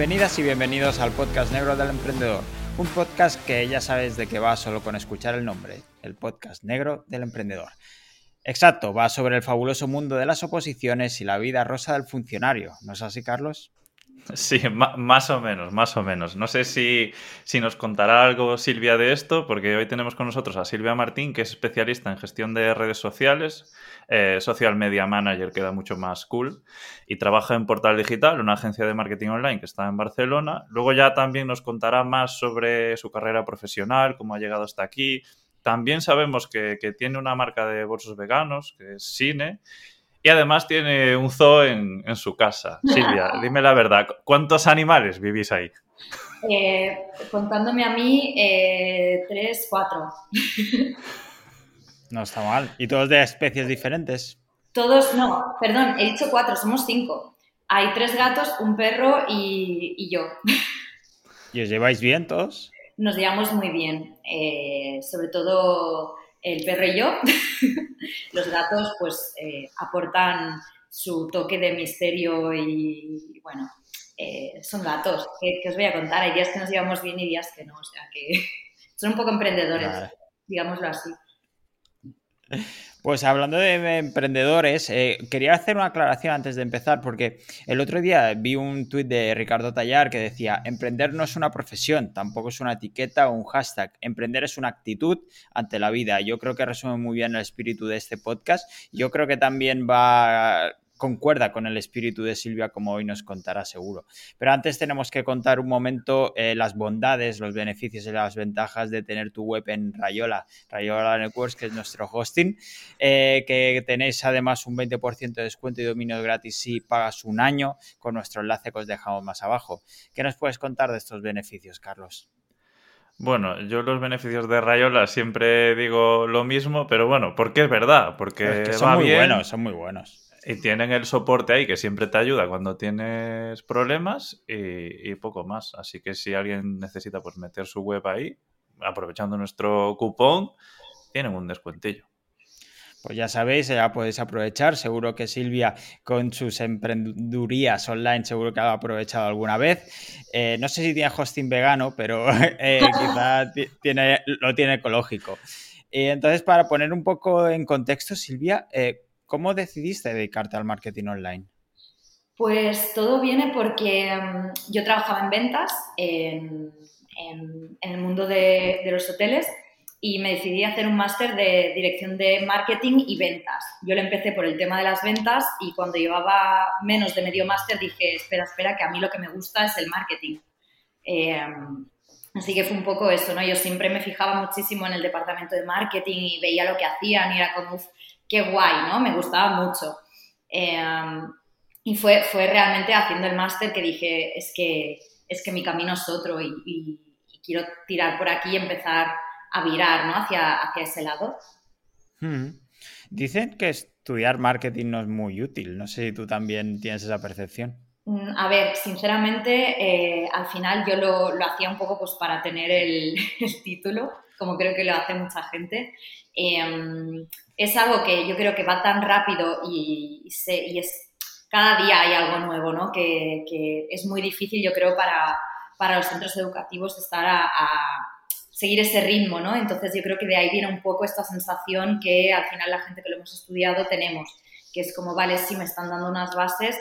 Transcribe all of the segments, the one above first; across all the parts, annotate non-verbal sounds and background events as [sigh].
Bienvenidas y bienvenidos al podcast negro del emprendedor, un podcast que ya sabes de qué va solo con escuchar el nombre, el podcast negro del emprendedor. Exacto, va sobre el fabuloso mundo de las oposiciones y la vida rosa del funcionario, ¿no es así, Carlos? Sí, más o menos, más o menos. No sé si, si, nos contará algo Silvia de esto, porque hoy tenemos con nosotros a Silvia Martín, que es especialista en gestión de redes sociales, eh, social media manager, que da mucho más cool, y trabaja en Portal Digital, una agencia de marketing online que está en Barcelona. Luego ya también nos contará más sobre su carrera profesional, cómo ha llegado hasta aquí. También sabemos que, que tiene una marca de bolsos veganos, que es Cine, y además tiene un zoo en, su casa. [laughs] Silvia, dime la verdad, ¿cuántos animales vivís ahí? Eh, contándome a mí, eh, tres, cuatro. No está mal. ¿Y todos de especies diferentes? Todos, no, perdón, he dicho cuatro, somos cinco. Hay tres gatos, un perro y, yo. ¿Y os lleváis bien todos? Nos llevamos muy bien. Eh, sobre todo el perro y yo. [laughs] Los gatos pues eh, aportan su toque de misterio y, bueno, eh, son gatos. ¿Qué, os voy a contar? Hay días que nos llevamos bien y días que no, o sea que [laughs] son un poco emprendedores, digámoslo así. Pues hablando de emprendedores, eh, quería hacer una aclaración antes de empezar, porque el otro día vi un tuit de Ricardo Tallar que decía, emprender no es una profesión, tampoco es una etiqueta o un hashtag, emprender es una actitud ante la vida. Yo creo que resume muy bien el espíritu de este podcast. Yo creo que también va concuerda con el espíritu de Silvia, como hoy nos contará seguro. Pero antes tenemos que contar un momento eh, las bondades, los beneficios y las ventajas de tener tu web en Rayola, Rayola Networks, que es nuestro hosting, eh, que tenéis además un 20% de descuento y dominio gratis si pagas un año con nuestro enlace que os dejamos más abajo. ¿Qué nos puedes contar de estos beneficios, Carlos? Bueno, yo los beneficios de Rayola siempre digo lo mismo, pero bueno, porque es verdad, porque son muy buenos, son muy buenos. Y tienen el soporte ahí que siempre te ayuda cuando tienes problemas y, poco más. Así que si alguien necesita pues meter su web ahí, aprovechando nuestro cupón, tienen un descuentillo. Pues ya sabéis, ya podéis aprovechar. Seguro que Silvia, con sus emprendurías online, seguro que ha aprovechado alguna vez. Eh, no sé si tiene hosting vegano, pero [laughs] eh, quizá tiene, lo tiene ecológico. Y entonces, para poner un poco en contexto, Silvia, eh, ¿Cómo decidiste dedicarte al marketing online? Pues todo viene porque mm, yo trabajaba en ventas en, el mundo de, los hoteles y me decidí hacer un máster de dirección de marketing y ventas. Yo lo empecé por el tema de las ventas y cuando llevaba menos de medio máster dije, espera, espera, que a mí lo que me gusta es el marketing. Em, así que fue un poco eso, ¿no? Yo siempre me fijaba muchísimo en el departamento de marketing y veía lo que hacían y era como, qué guay, ¿no? Me gustaba mucho. Em, y fue, fue realmente haciendo el máster que dije, es que, es que mi camino es otro y, quiero tirar por aquí y empezar a virar, ¿no? Hacia, hacia ese lado. Hmm. Dicen que estudiar marketing no es muy útil. No sé si tú también tienes esa percepción. Mm, a ver, sinceramente, eh, al final yo lo, lo, hacía un poco pues para tener el, [laughs] el, título, como creo que lo hace mucha gente. Em, es algo que yo creo que va tan rápido y, es, cada día hay algo nuevo, ¿no? Que, es muy difícil, yo creo, para, para los centros educativos estar a, seguir ese ritmo, ¿no? Entonces yo creo que de ahí viene un poco esta sensación que al final la gente que lo hemos estudiado tenemos, que es como, vale, sí, me están dando unas bases,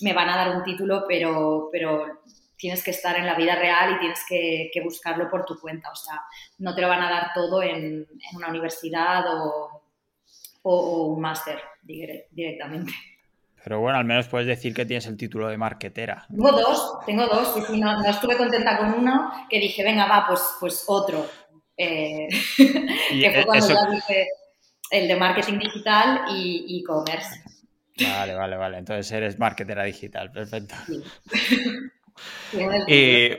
me van a dar un título, pero, pero tienes que estar en la vida real y tienes que, que buscarlo por tu cuenta. O sea, no te lo van a dar todo en, en una universidad o, o, un máster directamente. Pero bueno, al menos puedes decir que tienes el título de marquetera. Tengo dos, tengo dos. Y si no, estuve contenta con uno, que dije, venga, va, pues, pues otro. Eh, [laughs] que fue cuando ya dije el de marketing digital y e-commerce. Vale, vale, vale. Entonces eres marketera digital, perfecto. [laughs] y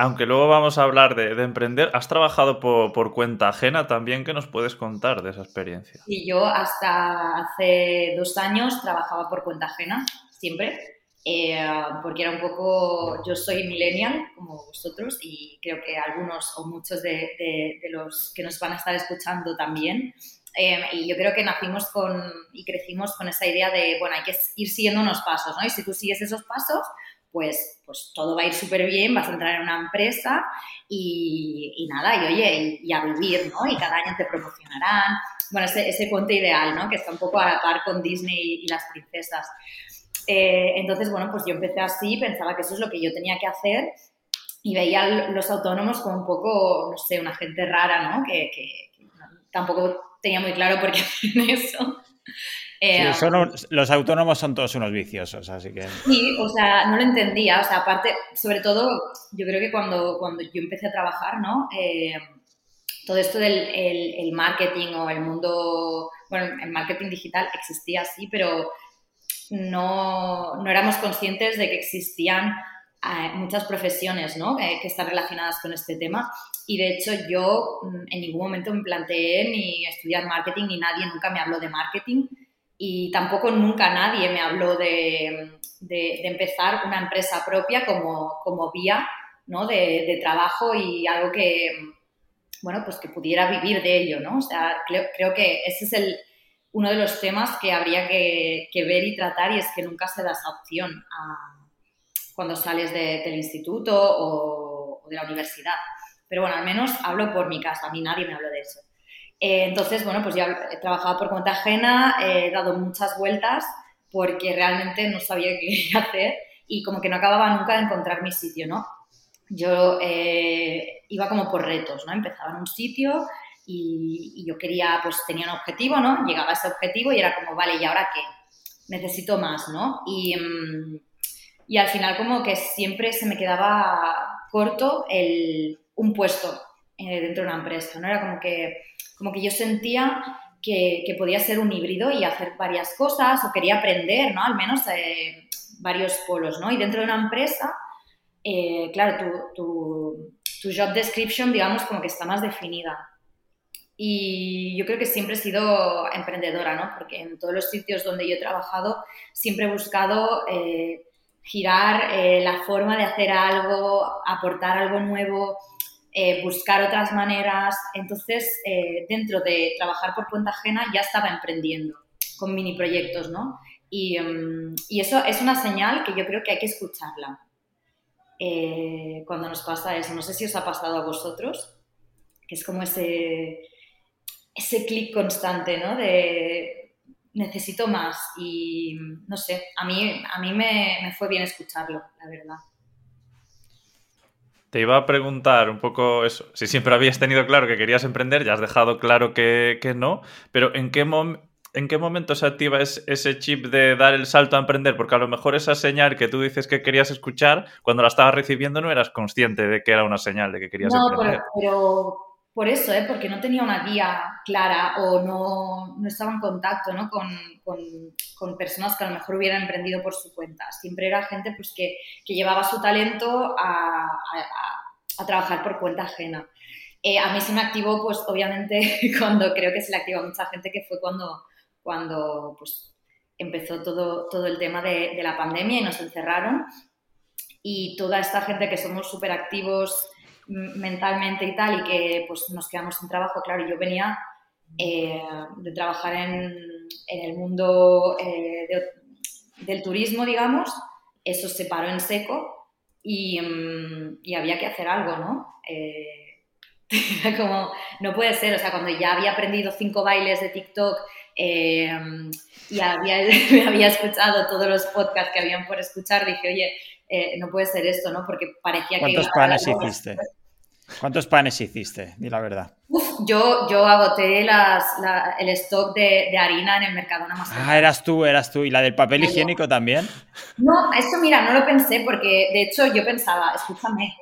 aunque luego vamos a hablar de, emprender, ¿has trabajado por, cuenta ajena también? ¿Qué nos puedes contar de esa experiencia? Sí, yo hasta hace dos años trabajaba por cuenta ajena, siempre, eh, porque era un poco, yo soy millennial como vosotros y creo que algunos o muchos de, los que nos van a estar escuchando también. Eh, y yo creo que nacimos con y crecimos con esa idea de, bueno, hay que ir siguiendo unos pasos, ¿no? Y si tú sigues esos pasos, pues, pues todo va a ir súper bien, vas a entrar en una empresa y, nada, y oye, y, a vivir, ¿no? Y cada año te promocionarán. Bueno, ese, ese cuento ideal, ¿no? Que está un poco a la par con Disney y las princesas. Eh, entonces, bueno, pues yo empecé así, pensaba que eso es lo que yo tenía que hacer y veía los autónomos como un poco, no sé, una gente rara, ¿no? Que, tampoco tenía muy claro por qué [laughs] hacían eso. Eh, los autónomos son todos unos viciosos, así que... Sí, o sea, no lo entendía. O sea, aparte, sobre todo, yo creo que cuando, cuando yo empecé a trabajar, ¿no? Eh, todo esto del el, marketing o el mundo, bueno, el marketing digital existía así, pero no, no éramos conscientes de que existían muchas profesiones ¿no? que están relacionadas con este tema y de hecho yo mm, en ningún momento me planteé ni estudiar marketing ni nadie nunca me habló de marketing y tampoco nunca nadie me habló de, de, empezar una empresa propia como, como vía ¿no? de, de, trabajo y algo que, bueno, pues que pudiera vivir de ello, ¿no? O sea, creo, creo que ese es el, uno de los temas que habría que, que, ver y tratar y es que nunca se da esa opción a, cuando sales del instituto o, de la universidad. Pero bueno, al menos hablo por mi casa, a mí nadie me habló de eso. Eh, entonces, bueno, pues ya he trabajado por cuenta ajena, he dado muchas vueltas porque realmente no sabía [laughs] qué hacer y como que no acababa nunca de encontrar mi sitio, ¿no? Yo eh, iba como por retos, ¿no? Empezaba en un sitio y, yo quería, pues tenía un objetivo, ¿no? Llegaba a ese objetivo y era como, vale, ¿y ahora qué? Necesito más, ¿no? Y, mm, y al final como que siempre se me quedaba corto el, un puesto eh, dentro de una empresa, ¿no? Era como que, como que yo sentía que, que, podía ser un híbrido y hacer varias cosas o quería aprender, ¿no? Al menos eh, varios polos, ¿no? Y dentro de una empresa, eh, claro, tu, tu, tu job description, digamos, como que está más definida. Y yo creo que siempre he sido emprendedora, ¿no? Porque en todos los sitios donde yo he trabajado siempre he buscado girar eh, la forma de hacer algo, aportar algo nuevo, eh, buscar otras maneras. Entonces, eh, dentro de trabajar por cuenta ajena, ya estaba emprendiendo con mini proyectos, ¿no? Y, mm, y eso es una señal que yo creo que hay que escucharla cuando nos pasa eso. No sé si os ha pasado a vosotros, que es como ese, ese clic constante, ¿no? De, necesito más y no sé, a mí, a mí me, fue bien escucharlo, la verdad. Te iba a preguntar un poco eso, si siempre habías tenido claro que querías emprender, ya has dejado claro que, no, pero ¿en qué, ¿en qué momento se activa ese chip de dar el salto a emprender? Porque a lo mejor esa señal que tú dices que querías escuchar, cuando la estabas recibiendo no eras consciente de que era una señal de que querías emprender. No, pero por eso, ¿eh? porque no tenía una guía clara o no, no estaba en contacto ¿no? con, con, con, personas que a lo mejor hubieran emprendido por su cuenta. Siempre era gente pues, que, que llevaba su talento a, a, a, trabajar por cuenta ajena. Eh, a mí se me activó, pues obviamente, [laughs] cuando creo que se le activó a mucha gente, que fue cuando, cuando pues, empezó todo, todo el tema de, de la pandemia y nos encerraron. Y toda esta gente que somos súper activos mentalmente y tal, y que pues nos quedamos sin trabajo, claro, yo venía eh, de trabajar en, en el mundo eh, del turismo, digamos, eso se paró en seco y, mm, y había que hacer algo, ¿no? Eh, [laughs] como, no puede ser, o sea, cuando ya había aprendido cinco bailes de TikTok y había, [laughs] había escuchado todos los podcasts que habían por escuchar, dije, oye, no puede ser esto, ¿no? Porque parecía que... ¿Cuántos panes hiciste? ¿Cuántos panes hiciste? Di la verdad. Uf, yo, yo agoté las, el stock de, de, harina en el mercado más. Ah, eras tú, eras tú. ¿Y la del papel higiénico también? No, eso mira, no lo pensé porque de hecho yo pensaba, escúchame,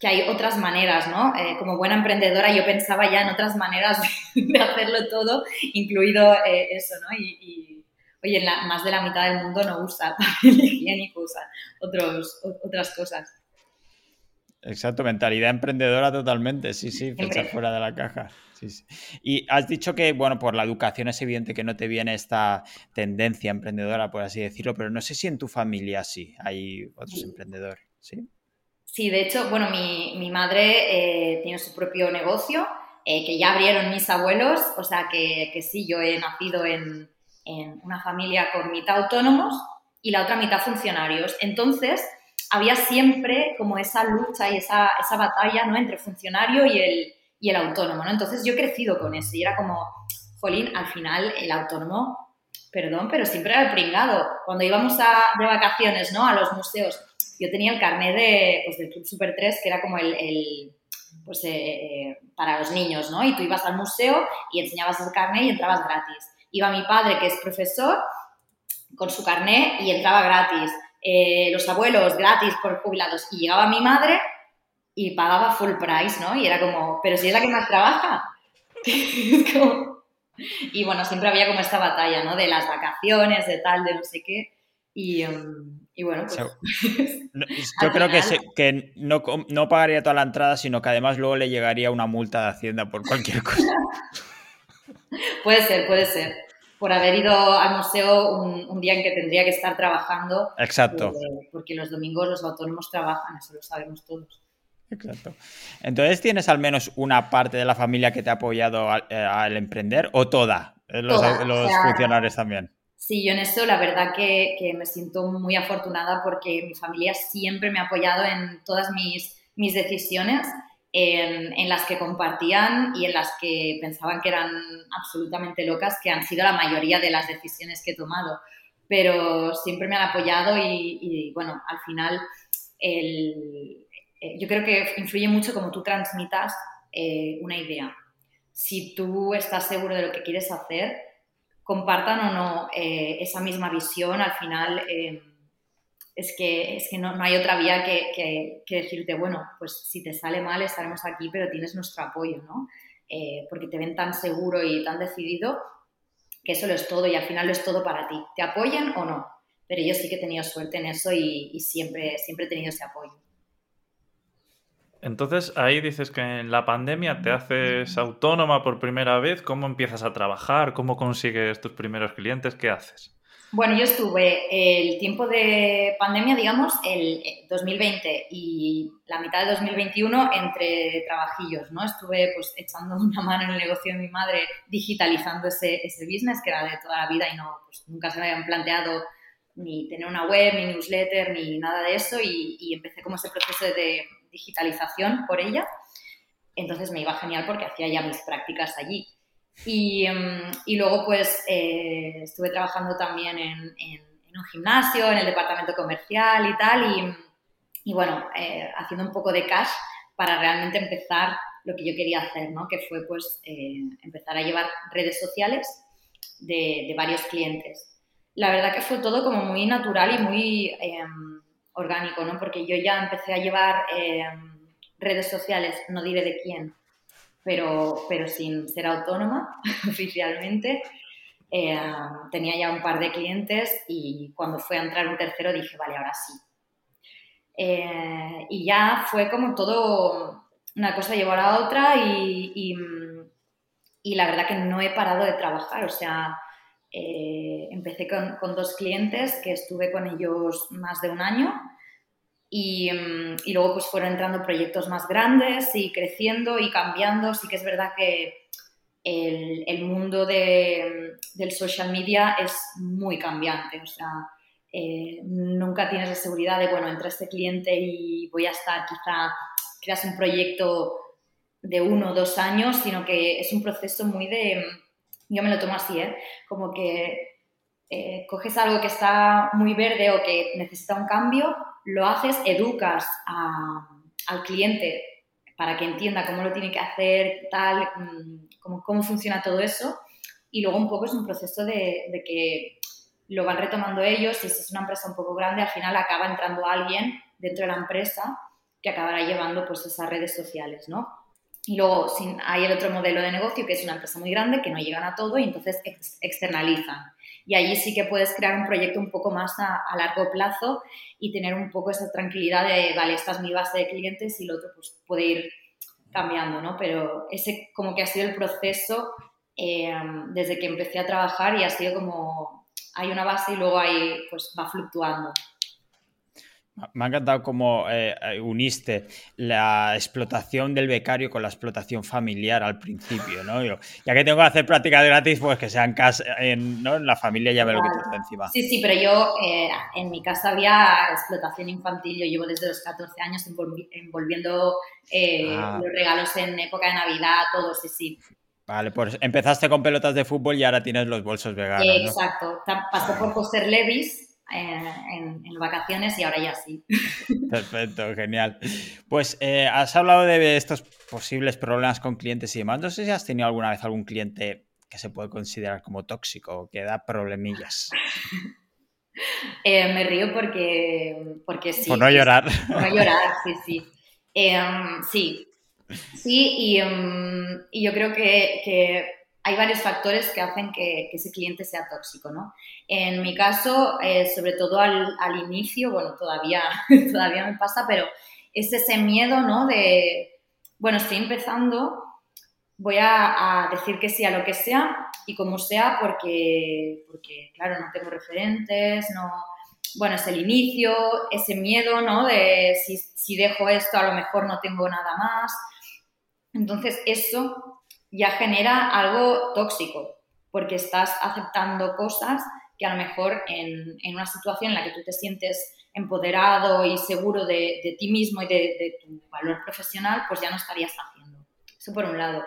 que hay otras maneras, ¿no? Eh, como buena emprendedora yo pensaba ya en otras maneras [laughs] de, hacerlo todo, incluido eh, eso, ¿no? Y, y oye, la, más de la mitad del mundo no usa [laughs] papel higiénico, usa otros, otras cosas. Exacto, mentalidad emprendedora totalmente, sí, sí, pensar fuera de la caja. Sí, sí. Y has dicho que, bueno, por la educación es evidente que no te viene esta tendencia emprendedora, por así decirlo, pero no sé si en tu familia sí hay otros emprendedores, ¿sí? Sí, de hecho, bueno, mi, mi madre eh, tiene su propio negocio, eh, que ya abrieron mis abuelos, o sea que, que sí, yo he nacido en, en una familia con mitad autónomos y la otra mitad funcionarios. Entonces, había siempre como esa lucha y esa, esa batalla, ¿no? Entre funcionario y el, y el autónomo, ¿no? Entonces yo he crecido con eso y era como, jolín, al final el autónomo, perdón, pero siempre era el pringado. Cuando íbamos a, de vacaciones, ¿no? A los museos, yo tenía el carnet de, pues, del Club Super 3, que era como el, el pues, eh, eh, para los niños, ¿no? Y tú ibas al museo y enseñabas el carnet y entrabas gratis. Iba mi padre, que es profesor, con su carnet y entraba gratis. Eh, los abuelos gratis por jubilados. Y llegaba mi madre y pagaba full price, ¿no? Y era como, pero si es la que más trabaja. [laughs] Y bueno, siempre había como esta batalla, ¿no? De las vacaciones, de tal, de no sé qué. Y, em, bueno, pues... [laughs] Yo creo que, que no, no, pagaría toda la entrada, sino que además luego le llegaría una multa de Hacienda por cualquier cosa. [laughs] puede ser, puede ser por haber ido al museo un, día en que tendría que estar trabajando. Exacto. Eh, porque los domingos los autónomos trabajan, eso lo sabemos todos. Exacto. Entonces, ¿tienes al menos una parte de la familia que te ha apoyado al, eh, emprender o toda? Eh, los, funcionarios también. Sí, yo en eso la verdad que, que, me siento muy afortunada porque mi familia siempre me ha apoyado en todas mis, mis decisiones en, las que compartían y en las que pensaban que eran absolutamente locas, que han sido la mayoría de las decisiones que he tomado. Pero siempre me han apoyado y, bueno, al final el, eh, yo creo que influye mucho como tú transmitas eh, una idea. Si tú estás seguro de lo que quieres hacer, compartan o no eh, esa misma visión, al final es que, es que no, no hay otra vía que, que, decirte, bueno, pues si te sale mal estaremos aquí, pero tienes nuestro apoyo, ¿no? Eh, porque te ven tan seguro y tan decidido que eso lo es todo y al final lo es todo para ti. ¿Te apoyan o no? Pero yo sí que he tenido suerte en eso y, y siempre, siempre he tenido ese apoyo. Entonces ahí dices que en la pandemia te haces autónoma por primera vez. ¿Cómo empiezas a trabajar? ¿Cómo consigues tus primeros clientes? ¿Qué haces? Bueno, yo estuve el tiempo de pandemia, digamos, el 2020 eh, y la mitad de 2021 entre trabajillos, ¿no? Estuve pues echando [laughs] una mano en el negocio de mi madre, digitalizando ese, ese business que era de toda la vida y no, pues nunca se me habían planteado ni tener una web, ni newsletter, ni nada de eso y, y empecé como ese proceso de digitalización por ella. Entonces me iba genial porque hacía ya mis prácticas allí. Em, y, luego pues eh, estuve trabajando también en, un gimnasio, en el departamento comercial y tal, y, bueno, eh, haciendo un poco de cash para realmente empezar lo que yo quería hacer, ¿no? Que fue pues eh, empezar a llevar redes sociales de, varios clientes. La verdad que fue todo como muy natural y muy em, orgánico, ¿no? Porque yo ya empecé a llevar em, redes sociales, no diré de quién, pero, pero sin ser autónoma [laughs] oficialmente. Eh, tenía ya un par de clientes y cuando fue a entrar un tercero dije, vale, ahora sí. Eh, y ya fue como todo, una cosa llevó a la otra y, y, la verdad que no he parado de trabajar. O sea, eh, empecé con, con, dos clientes que estuve con ellos más de un año Mm, y, luego pues fueron entrando proyectos más grandes y creciendo y cambiando. Sí que es verdad que el, el mundo de, del social media es muy cambiante. O sea, eh, nunca tienes la seguridad de, bueno, entra este cliente y voy a estar, quizá creas un proyecto de uno o dos años, sino que es un proceso muy de, yo me lo tomo así, ¿eh? como que eh, coges algo que está muy verde o que necesita un cambio lo haces, educas al cliente para que entienda cómo lo tiene que hacer, tal, mm, cómo, cómo funciona todo eso. Y luego un poco es un proceso de, que lo van retomando ellos. Si es una empresa un poco grande, al final acaba entrando alguien dentro de la empresa que acabará llevando pues esas redes sociales, ¿no? Y luego hay el otro modelo de negocio que es una empresa muy grande que no llegan a todo y entonces externalizan y allí sí que puedes crear un proyecto un poco más a, largo plazo y tener un poco esa tranquilidad de, vale, esta es mi base de clientes y lo otro pues puede ir cambiando, ¿no? Pero ese como que ha sido el proceso eh, desde que empecé a trabajar y ha sido como, hay una base y luego ahí pues va fluctuando. Me ha encantado cómo eh, eh, uniste la explotación del becario con la explotación familiar al principio, ¿no? ya que tengo que hacer prácticas gratis, pues que sean casa, en, ¿no? en la familia ya me lo quito encima. Sí, sí, pero yo eh, en mi casa había explotación infantil. Yo llevo desde los 14 años envolviendo ah. los regalos en época de Navidad, todo, sí, sí. Vale, pues empezaste con pelotas de fútbol y ahora tienes los bolsos veganos. exacto. Pasó por coser Levis en, vacaciones y ahora ya sí. Perfecto, genial. Pues eh, has hablado de estos posibles problemas con clientes y demás. No sé si has tenido alguna vez algún cliente que se puede considerar como tóxico o que da problemillas. [laughs] Eh, me río porque, porque sí. Por no llorar. Por no llorar, sí, sí. Sí, sí, em, y, yo creo que hay varios factores que hacen que, ese cliente sea tóxico, ¿no? En mi caso, eh, sobre todo al, inicio, bueno, todavía, [laughs] todavía me pasa, pero es ese miedo, ¿no? De, bueno, estoy empezando, voy a, decir que sí a lo que sea y como sea porque, porque, claro, no tengo referentes, no... Bueno, es el inicio, ese miedo, ¿no? De si dejo esto, a lo mejor no tengo nada más. Entonces, eso ya genera algo tóxico, porque estás aceptando cosas que a lo mejor en, una situación en la que tú te sientes empoderado y seguro de, ti mismo y de, tu valor profesional, pues ya no estarías haciendo. Eso por un lado.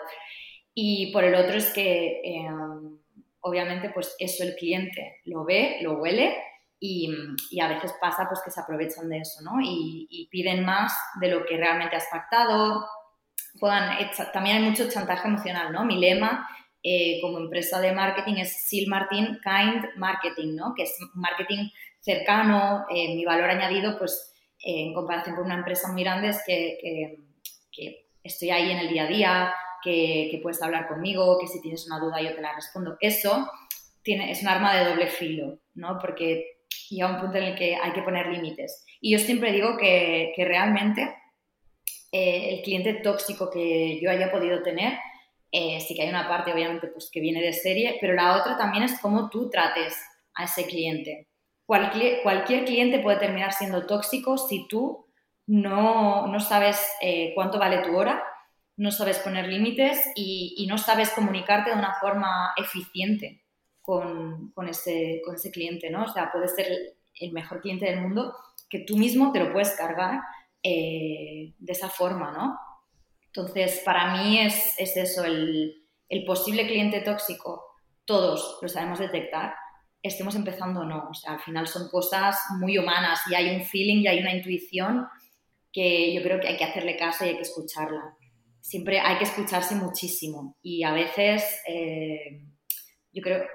Y por el otro es que, em, obviamente, pues eso el cliente lo ve, lo huele y, a veces pasa pues que se aprovechan de eso, ¿no? Y, y piden más de lo que realmente has pactado, también hay mucho chantaje emocional, ¿no? Mi lema eh, como empresa de marketing es Sil Martin Kind Marketing, ¿no? Que es marketing cercano, eh, mi valor añadido, pues eh, en comparación con una empresa muy grande es que, estoy ahí en el día a día, que, puedes hablar conmigo, que si tienes una duda yo te la respondo. Eso tiene, es un arma de doble filo, ¿no? Porque llega un punto en el que hay que poner límites. Y yo siempre digo que, que realmente eh, el cliente tóxico que yo haya podido tener, eh, sí que hay una parte obviamente pues, que viene de serie, pero la otra también es cómo tú trates a ese cliente. Cualquier, cualquier cliente puede terminar siendo tóxico si tú no, no sabes eh, cuánto vale tu hora, no sabes poner límites y, no sabes comunicarte de una forma eficiente con, con, ese, con ese cliente, ¿no? O sea, puede ser el mejor cliente del mundo que tú mismo te lo puedes cargar eh, de esa forma, ¿no? Entonces, para mí es, eso, el, posible cliente tóxico, todos lo sabemos detectar, estemos empezando o no. O sea, al final son cosas muy humanas y hay un feeling y hay una intuición que yo creo que hay que hacerle caso y hay que escucharla. Siempre hay que escucharse muchísimo y a veces, eh, yo creo,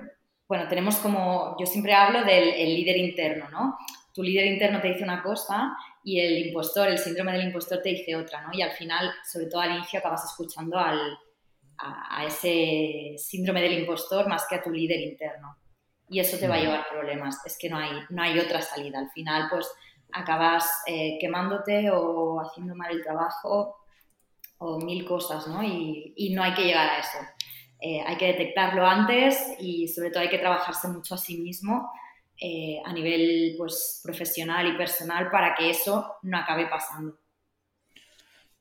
bueno, tenemos como, yo siempre hablo del líder interno, ¿no? Tu líder interno te dice una cosa y el impostor, el síndrome del impostor te dice otra, ¿no? Y al final, sobre todo al inicio, acabas escuchando al, a, ese síndrome del impostor más que a tu líder interno. Y eso te va a llevar problemas. Es que no hay, no hay otra salida. Al final, pues acabas eh, quemándote o haciendo mal el trabajo o mil cosas, ¿no? Y, y no hay que llegar a eso. Eh, hay que detectarlo antes y sobre todo hay que trabajarse mucho a sí mismo eh, a nivel pues, profesional y personal para que eso no acabe pasando.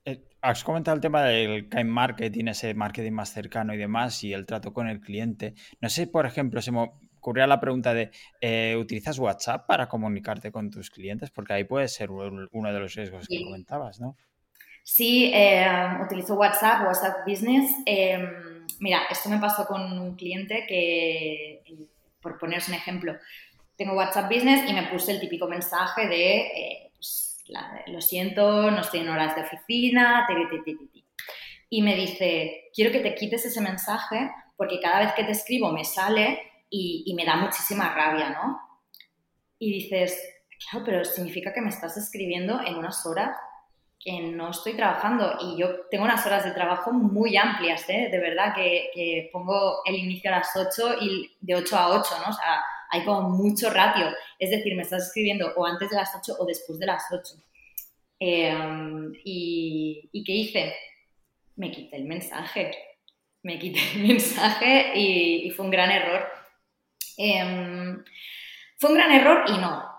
Eh, has comentado el tema del kind marketing, ese marketing más cercano y demás, y el trato con el cliente. No sé, por ejemplo, se me ocurría la pregunta de, eh, ¿utilizas WhatsApp para comunicarte con tus clientes? Porque ahí puede ser uno de los riesgos que comentabas, ¿no? Sí, utilizo WhatsApp, WhatsApp Business. Em, mira, esto me pasó con un cliente que, por poneros un ejemplo, tengo WhatsApp Business y me puse el típico mensaje de, eh, pues, lo siento, no estoy en horas de oficina, y me dice, quiero que te quites ese mensaje porque cada vez que te escribo me sale y, me da muchísima rabia, ¿no? Y dices, claro, pero significa que me estás escribiendo en unas horas que no estoy trabajando y yo tengo unas horas de trabajo muy amplias, ¿eh? de verdad, que, que, pongo el inicio a las 8 y de 8 a 8, ¿no? O sea, hay como mucho ratio. Es decir, me estás escribiendo o antes de las 8 o después de las 8. Em, y, qué hice? Me quité el mensaje. Me quité el mensaje y, fue un gran error. Em, fue un gran error y no.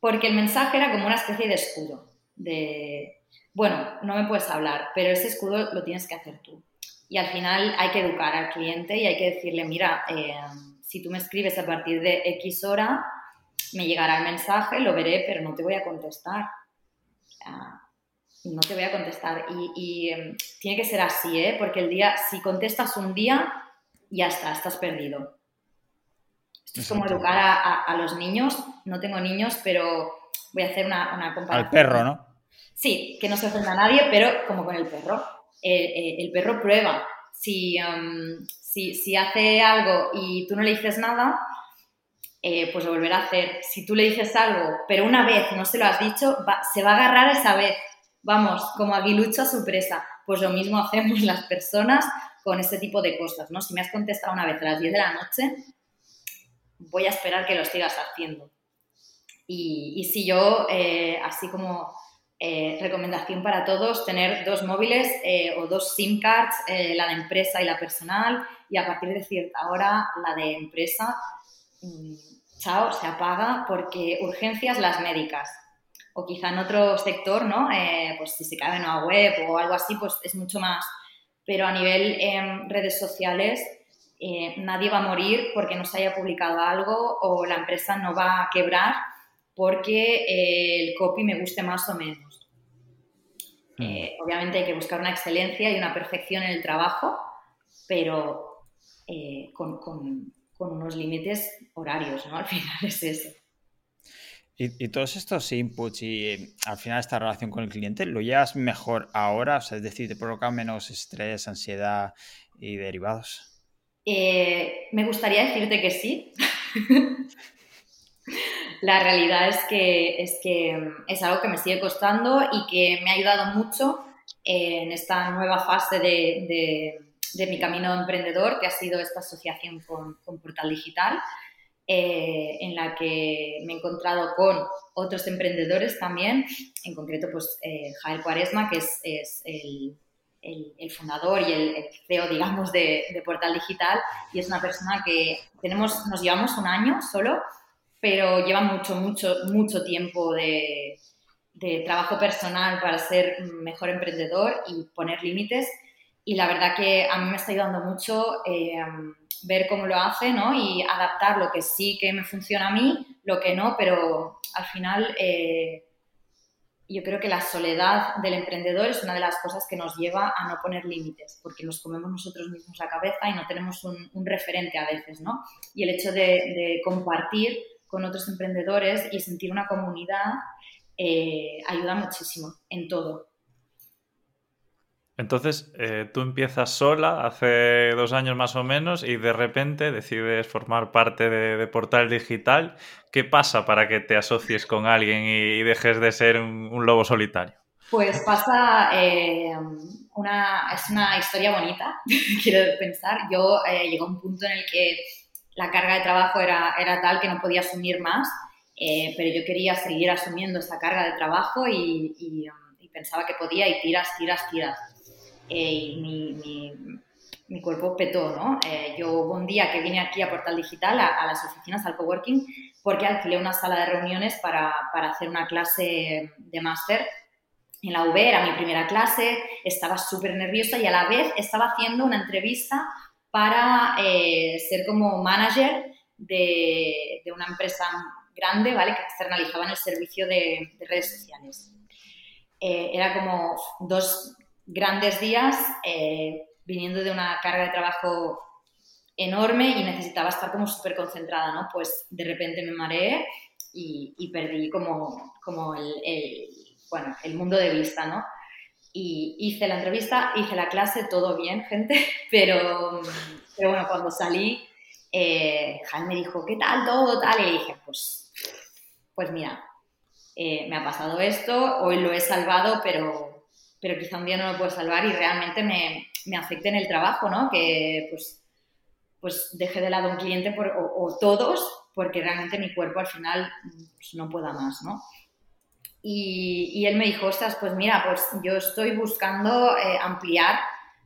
porque el mensaje era como una especie de escudo, de, bueno, no me puedes hablar, pero ese escudo lo tienes que hacer tú. Y al final hay que educar al cliente y hay que decirle, mira, eh, si tú me escribes a partir de X hora, me llegará el mensaje, lo veré, pero no te voy a contestar. no te voy a contestar. Y, em, tiene que ser así, ¿eh? Porque el día, si contestas un día, ya está, estás perdido. Esto es como educar a, los niños. No tengo niños, pero voy a hacer una, una comparación. Al perro, ¿no? Sí, que no se ofenda a nadie, pero como con el perro. el perro prueba. Si, em, si, si, hace algo y tú no le dices nada, eh, pues lo volverá a hacer. Si tú le dices algo, pero una vez no se lo has dicho, se va a agarrar esa vez. Vamos, como aguilucho a su presa. Pues lo mismo [laughs] hacemos las personas con este tipo de cosas, ¿no? Si me has contestado una vez a las 10 de la noche, voy a esperar que lo sigas haciendo. Y, si yo, eh, así como eh, recomendación para todos, tener dos móviles o dos SIM cards, la de empresa y la personal, y a partir de cierta hora la de empresa mm, chao, se apaga porque urgencias las médicas. O quizá en otro sector, ¿no? Eh, pues si se cae en una web o algo así, pues es mucho más. Pero a nivel en redes sociales, eh, nadie va a morir porque no se haya publicado algo o la empresa no va a quebrar porque eh, el copy me guste más o menos. Mm. obviamente hay que buscar una excelencia y una perfección en el trabajo, pero con, con unos límites horarios, ¿no? [laughs] Al final es eso. Y, todos estos inputs y eh, al final esta relación con el cliente, ¿lo llevas mejor ahora? O sea, es decir, ¿te provoca menos estrés, ansiedad y derivados? Eh, me gustaría decirte que sí. [laughs] La realidad es que, es que mm, es algo que me sigue costando y que me ha ayudado mucho en esta nueva fase de de mi camino emprendedor, que ha sido esta asociación con, Portal Digital, eh, en la que me he encontrado con otros emprendedores también, en concreto pues eh, Jael Cuaresma, que es, el, fundador y el, CEO, digamos, de, Portal Digital, y es una persona que tenemos, nos llevamos un año solo, pero lleva mucho, mucho, mucho tiempo de, de trabajo personal para ser mejor emprendedor y poner límites y la verdad que a mí me está ayudando mucho eh, ver cómo lo hace ¿no? y adaptar lo que sí que me funciona a mí, lo que no, pero al final eh, yo creo que la soledad del emprendedor es una de las cosas que nos lleva a no poner límites, porque nos comemos nosotros mismos la cabeza y no tenemos un, referente a veces, ¿no? Y el hecho de, compartir con otros emprendedores y sentir una comunidad eh, ayuda muchísimo en todo. Entonces, eh, tú empiezas sola hace dos años más o menos y de repente decides formar parte de, Portal Digital. ¿Qué pasa para que te asocies con alguien y, dejes de ser un, lobo solitario? Pues pasa, eh, una, es una historia bonita, [laughs] quiero pensar. Yo llegó a un punto en el que la carga de trabajo era, era tal que no podía asumir más, pero yo quería seguir asumiendo esa carga de trabajo y, y pensaba que podía y tiras, tiras, tiras eh, mi, mi, cuerpo petó, ¿no? Eh, yo hubo un día que vine aquí a Portal Digital, a, las oficinas, al coworking, porque alquilé una sala de reuniones para, para hacer una clase de máster en la UB, era mi primera clase, estaba súper nerviosa y a la vez estaba haciendo una entrevista para eh, ser como manager de, de, una empresa grande, ¿vale? Que externalizaban el servicio de, de redes sociales. era como dos grandes días eh, viniendo de una carga de trabajo enorme y necesitaba estar como súper concentrada, ¿no? Pues de repente me mareé y, perdí como, como el, bueno, el mundo de vista, ¿no? Y hice la entrevista, hice la clase, todo bien, gente, [laughs] pero, pero bueno, cuando salí, eh, me dijo, ¿qué tal todo? Tal, y dije, pues, pues mira, eh, me ha pasado esto, hoy lo he salvado, pero, pero quizá un día no lo puedo salvar y realmente me, me afecte en el trabajo, ¿no? Que pues, pues deje de lado un cliente o, todos porque realmente mi cuerpo al final pues, no pueda más, ¿no? Y, y, él me dijo, ostras, pues mira, pues yo estoy buscando eh, ampliar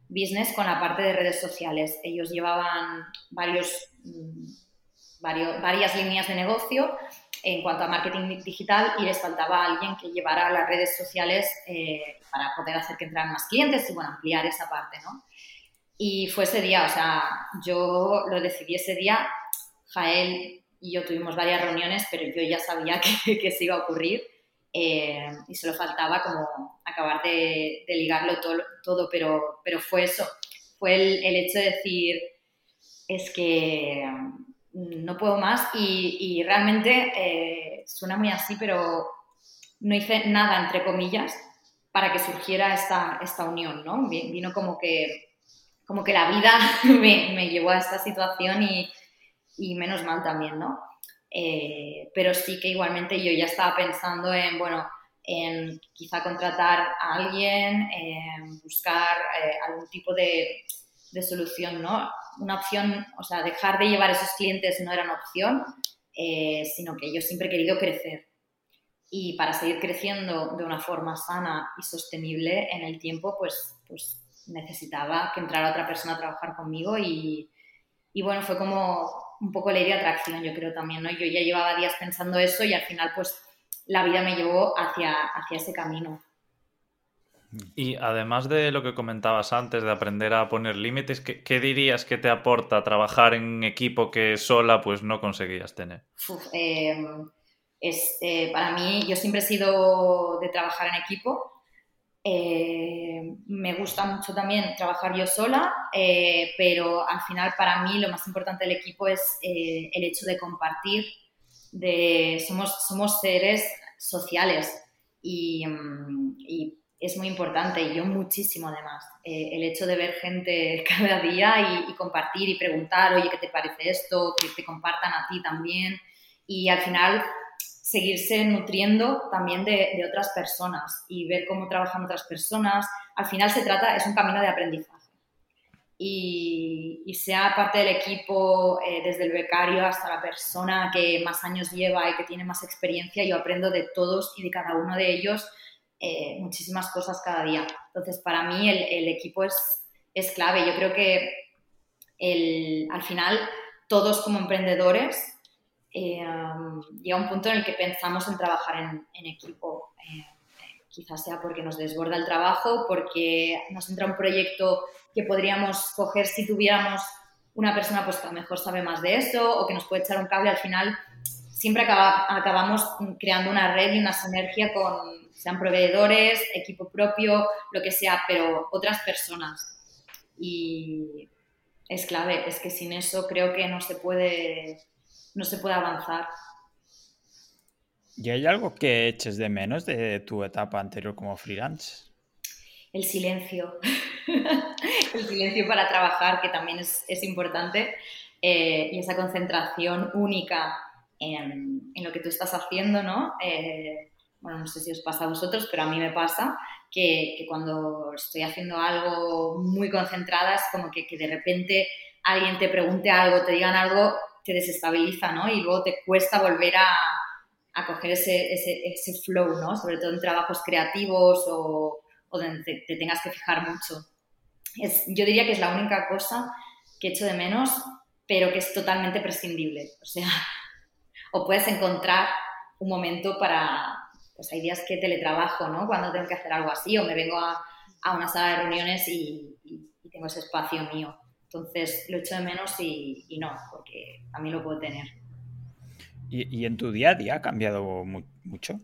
business con la parte de redes sociales. Ellos llevaban varios, mm, varios, varias líneas de negocio en cuanto a marketing digital y les faltaba alguien que llevara las redes sociales eh, para poder hacer que entraran más clientes y bueno, ampliar esa parte, ¿no? Y fue ese día, o sea, yo lo decidí ese día, Jael y yo tuvimos varias reuniones, pero yo ya sabía [laughs] que, que se iba a ocurrir eh, y solo faltaba como acabar de, ligarlo todo, todo, pero, pero fue eso, fue el, hecho de decir, es que no puedo más y, realmente eh, suena muy así, pero no hice nada, entre comillas, para que surgiera esta, esta unión, ¿no? Vino como que, como que la vida [laughs] me, llevó a esta situación y, menos mal también, ¿no? Eh, pero sí que igualmente yo ya estaba pensando en, bueno, en quizá contratar a alguien, en buscar eh, algún tipo de, de solución, ¿no? Una opción, o sea, dejar de llevar esos clientes no era una opción, eh, sino que yo siempre he querido crecer. Y para seguir creciendo de una forma sana y sostenible en el tiempo, pues, pues necesitaba que entrara otra persona a trabajar conmigo y, y bueno, fue como un poco la idea de atracción, yo creo también, ¿no? Yo ya llevaba días pensando eso y al final, pues, la vida me llevó hacia, hacia ese camino. Y además de lo que comentabas antes, de aprender a poner límites, ¿qué, dirías que te aporta trabajar en equipo que sola pues no conseguías tener? Em, eh, para mí, yo siempre he sido de trabajar en equipo. Eh, me gusta mucho también trabajar yo sola, eh, pero al final para mí lo más importante del equipo es el hecho de compartir, de somos, somos seres sociales y, mm, y es muy importante y yo muchísimo además. Eh, el hecho de ver gente [laughs] cada día y, compartir y preguntar, oye, ¿qué te parece esto? Que te compartan a ti también. Y al final seguirse nutriendo también de, otras personas y ver cómo trabajan otras personas. Al final se trata, es un camino de aprendizaje. Y, sea parte del equipo, eh, desde el becario hasta la persona que más años lleva y que tiene más experiencia, yo aprendo de todos y de cada uno de ellos eh, muchísimas cosas cada día. Entonces, para mí el, equipo es, es, clave. Yo creo que el, al final todos como emprendedores eh, llega un punto en el que pensamos en trabajar en, equipo. Eh, quizás sea porque nos desborda el trabajo, porque nos entra un proyecto que podríamos coger si tuviéramos una persona pues, que a lo mejor sabe más de eso o que nos puede echar un cable. Al final siempre acabamos creando una red y una sinergia con, sean proveedores, equipo propio, lo que sea, pero otras personas. Y es clave, es que sin eso creo que no se puede, no se puede avanzar. ¿Y hay algo que eches de menos de tu etapa anterior como freelance? El silencio. [laughs] el silencio para trabajar, que también es, importante, eh, y esa concentración única en, en, lo que tú estás haciendo, ¿no? Eh, bueno, no sé si os pasa a vosotros, pero a mí me pasa que, cuando estoy haciendo algo muy concentrada es como que, de repente alguien te pregunte algo, te digan algo, te desestabiliza, ¿no? Y luego te cuesta volver a, a coger ese, ese, ese, flow, ¿no? Sobre todo en trabajos creativos o, o donde te, tengas que fijar mucho. Es, yo diría que es la única cosa que echo de menos, pero que es totalmente prescindible. O sea, [laughs] o puedes encontrar un momento para, pues hay días que teletrabajo, ¿no? Cuando tengo que hacer algo así o me vengo a, a una sala de reuniones y, tengo ese espacio mío. Entonces lo echo de menos y, no, porque a mí lo puedo tener. ¿Y, en tu día a día ha cambiado mucho?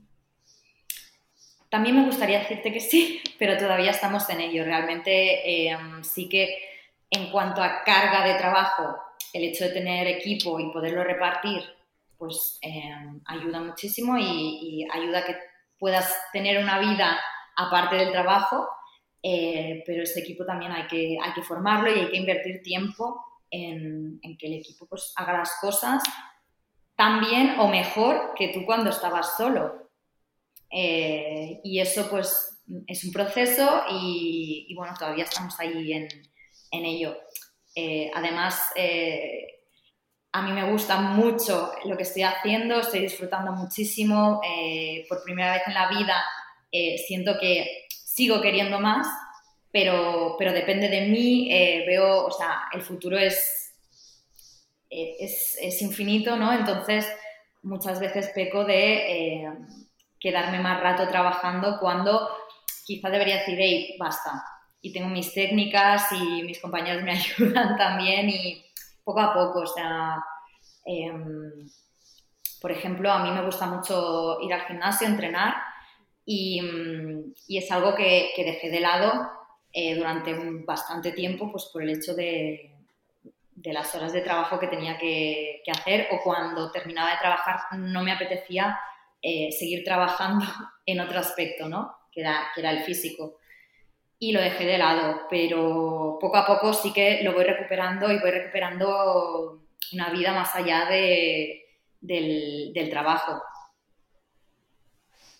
También me gustaría decirte que sí, [laughs] pero todavía estamos en ello. Realmente em, sí que en cuanto a carga de trabajo, el hecho de tener equipo y poderlo repartir pues em, ayuda muchísimo y, ayuda a que puedas tener una vida aparte del trabajo, eh, pero ese equipo también hay que, hay que formarlo y hay que invertir tiempo en, que el equipo pues, haga las cosas tan bien o mejor que tú cuando estabas solo. Eh, y eso pues es un proceso y, bueno, todavía estamos ahí en, en ello. Eh, además, a mí me gusta mucho lo que estoy haciendo, estoy disfrutando muchísimo. Eh, por primera vez en la vida eh, siento que sigo queriendo más, pero, pero depende de mí. Eh, veo, o sea, el futuro es, es, es, infinito, ¿no? Entonces, muchas veces peco de eh, quedarme más rato trabajando cuando quizá debería decir, hey, basta. Y tengo mis técnicas y mis compañeros me [laughs] ayudan también y poco a poco, o sea, em, por ejemplo, a mí me gusta mucho ir al gimnasio, entrenar y, es algo que, dejé de lado eh, durante bastante tiempo pues por el hecho de, de las horas de trabajo que tenía que, hacer o cuando terminaba de trabajar no me apetecía eh, seguir trabajando [laughs] en otro aspecto, ¿no? Que era, que era el físico. Y lo dejé de lado, pero poco a poco sí que lo voy recuperando y voy recuperando una vida más allá de, del, del trabajo.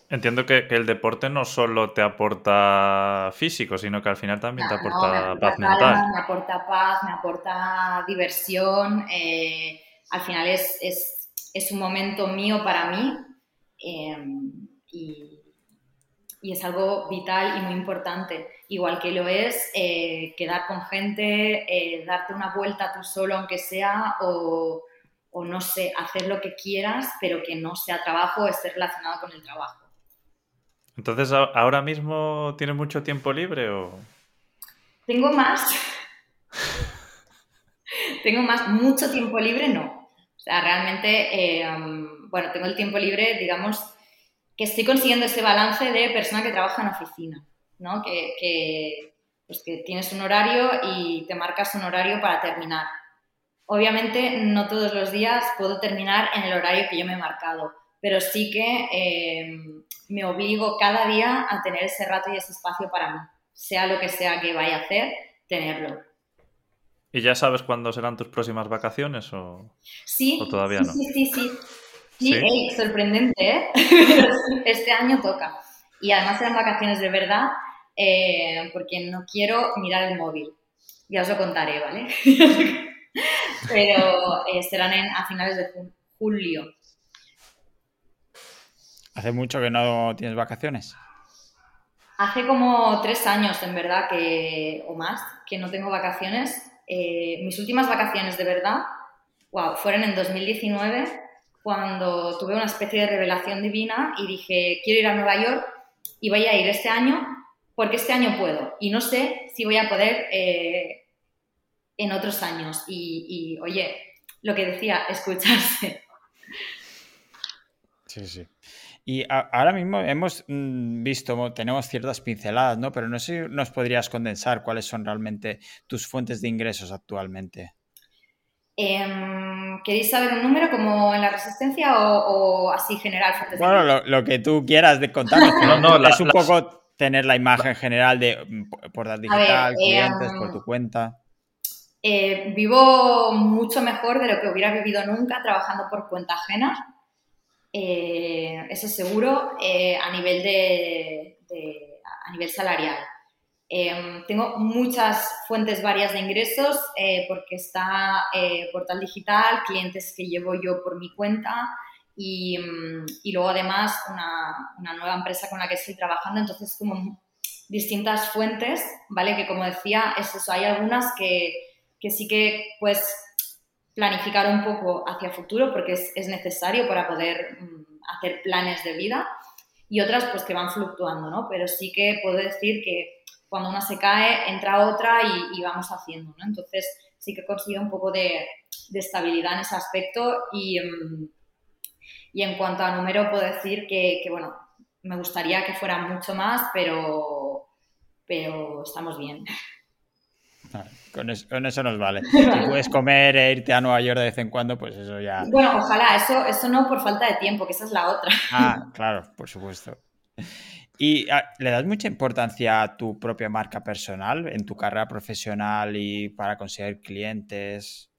Entiendo que, el deporte no solo te aporta físico, sino que al final también te aporta, paz mental. Me aporta paz, me aporta diversión. Eh, al final es, un momento mío para mí em, y, es algo vital y muy importante. Igual que lo es eh, quedar con gente, eh, darte una vuelta tú solo, aunque sea, o, o no sé, hacer lo que quieras, pero que no sea trabajo esté relacionado con el trabajo. Entonces, ¿ahora mismo tienes mucho tiempo libre o...? Tengo más. tengo más, mucho tiempo libre, no. O sea, realmente, eh, bueno, tengo el tiempo libre, digamos, que estoy consiguiendo ese balance de persona que trabaja en oficina, ¿no? Que, pues que tienes un horario y te marcas un horario para terminar. Obviamente, no todos los días puedo terminar en el horario que yo me he marcado, pero sí que eh, me obligo cada día a tener ese rato y ese espacio para mí, sea lo que sea que vaya a hacer, tenerlo. ¿Y ya sabes cuándo serán tus próximas vacaciones o, sí, todavía sí, no? Sí, sí, sí. Sí, sorprendente, ¿eh? [laughs] este año toca. Y además serán vacaciones de verdad, eh, porque no quiero mirar el móvil. Ya os lo contaré, ¿vale? [laughs] Pero eh, serán a finales de julio. ¿Hace mucho que no tienes vacaciones? Hace como tres años, en verdad, que, o más, que no tengo vacaciones. Eh, mis últimas vacaciones, de verdad, wow, fueron en 2019, cuando tuve una especie de revelación divina y dije, quiero ir a Nueva York y voy a ir este año porque este año puedo. Y no sé si voy a poder eh, en otros años. Y, y, oye, lo que decía, [laughs] escucharse. Sí, sí. Y ahora mismo hemos mm, visto, tenemos ciertas pinceladas, ¿no? Pero no sé si nos podrías condensar cuáles son realmente tus fuentes de ingresos actualmente. Em, ¿Queréis saber un número como en la resistencia o, así general? bueno, lo, que tú quieras de contarnos. [laughs] no, no, es un poco tener la imagen general de mm, por dar digital, clientes, por em, tu cuenta. Eh, vivo mucho mejor de lo que hubiera vivido nunca trabajando por cuenta ajena. Eh, eso seguro, eh, a, nivel de, a nivel salarial. Em, tengo muchas fuentes varias de ingresos eh, porque está portal digital, clientes que llevo yo por mi cuenta y, mm, y luego además una, una, nueva empresa con la que estoy trabajando, entonces como distintas fuentes, ¿vale? Que como decía, es eso, hay algunas que, que sí que pues planificar un poco hacia futuro porque es, necesario para poder mm, hacer planes de vida y otras pues que van fluctuando, ¿no? Pero sí que puedo decir que cuando una se cae, entra otra y, vamos haciendo, ¿no? Entonces sí que consigo un poco de, estabilidad en ese aspecto y, mm, y, en cuanto a número puedo decir que, que, bueno, me gustaría que fuera mucho más, pero, pero estamos bien. Con eso, nos vale. [laughs] Si puedes comer e irte a Nueva York de vez en cuando, pues eso ya. Bueno, ojalá, eso, eso no por falta de tiempo, que esa es la otra. Ah, [laughs] claro, por supuesto. ¿Y ah, le das mucha importancia a tu propia marca personal en tu carrera profesional y para conseguir clientes?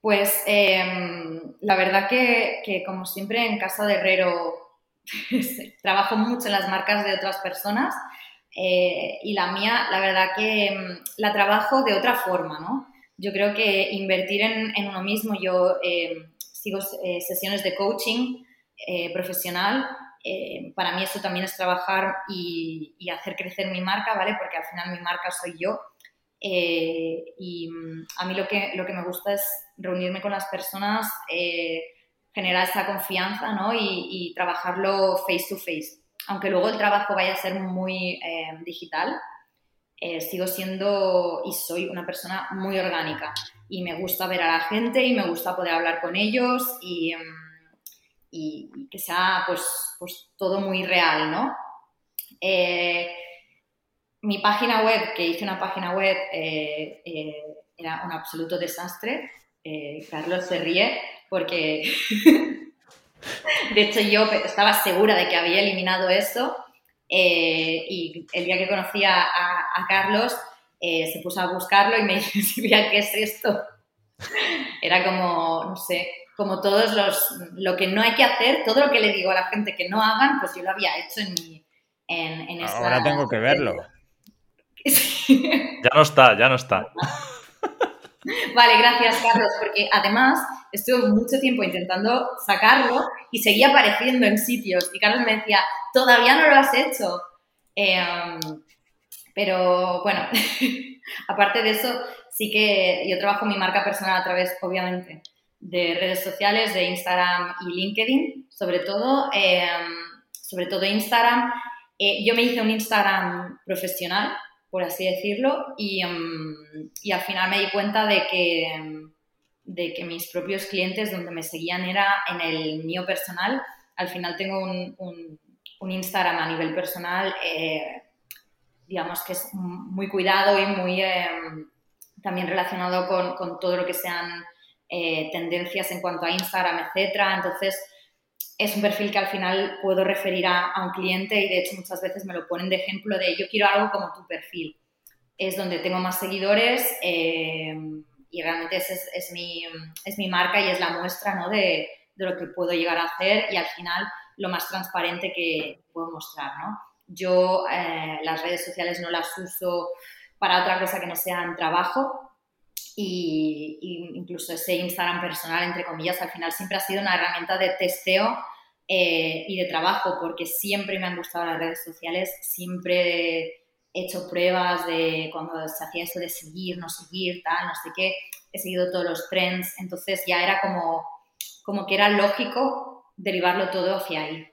Pues em, la verdad que, que, como siempre en Casa de Herrero [laughs] trabajo mucho en las marcas de otras personas eh, y la mía, la verdad que mm, la trabajo de otra forma, ¿no? Yo creo que invertir en, uno mismo, yo eh, sigo eh, sesiones de coaching profesional, para mí eso también es trabajar y, hacer crecer mi marca, ¿vale? Porque al final mi marca soy yo. y mm, a mí lo que, lo que me gusta es reunirme con las personas, generar esa confianza ¿no? y, trabajarlo face to face. Aunque luego el trabajo vaya a ser muy eh, digital, eh, sigo siendo y soy una persona muy orgánica y me gusta ver a la gente y me gusta poder hablar con ellos y, y, que sea pues, pues, todo muy real, ¿no? Eh, mi página web, que hice una página web, era un absoluto desastre. Carlos se ríe porque [laughs] de hecho yo estaba segura de que había eliminado eso eh, y el día que conocí a, Carlos eh, se puso a buscarlo y me [laughs] Silvia, ¿qué es esto? Era como, no sé, como todos los, lo que no hay que hacer, todo lo que le digo a la gente que no hagan, pues yo lo había hecho en mi... En, Ahora tengo que verlo. [laughs] ya no está, ya no está. [laughs] [laughs] Vale, gracias Carlos, porque además estuve mucho tiempo intentando sacarlo y seguía apareciendo en sitios y Carlos me decía, todavía no lo has hecho. Em, pero bueno, [laughs] aparte de eso, sí que yo trabajo mi marca personal a través, obviamente, de redes sociales, de Instagram y LinkedIn, sobre todo, em, sobre todo Instagram. Eh, yo me hice un Instagram profesional por así decirlo, em, y, al final me di cuenta de que, em, de que mis propios clientes donde me seguían era en el mío personal. Al final tengo un, un, Instagram a nivel personal, eh, digamos que es muy cuidado y muy em, también relacionado con, con, todo lo que sean eh, tendencias en cuanto a Instagram, etcétera. Entonces, es un perfil que al final puedo referir a, un cliente y de hecho muchas veces me lo ponen de ejemplo de yo quiero algo como tu perfil. Es donde tengo más seguidores eh, y realmente es, es, mi, es, mi, marca y es la muestra ¿no? de, de, lo que puedo llegar a hacer y al final lo más transparente que puedo mostrar. ¿no? Yo eh, las redes sociales no las uso para otra cosa que no sea trabajo, y, incluso ese Instagram personal, entre comillas, al final siempre ha sido una herramienta de testeo eh, y de trabajo, porque siempre me han gustado las redes sociales, siempre he hecho pruebas de cuando se hacía eso de seguir, no seguir, tal, no sé qué, he seguido todos los trends, entonces ya era como, como que era lógico derivarlo todo hacia ahí.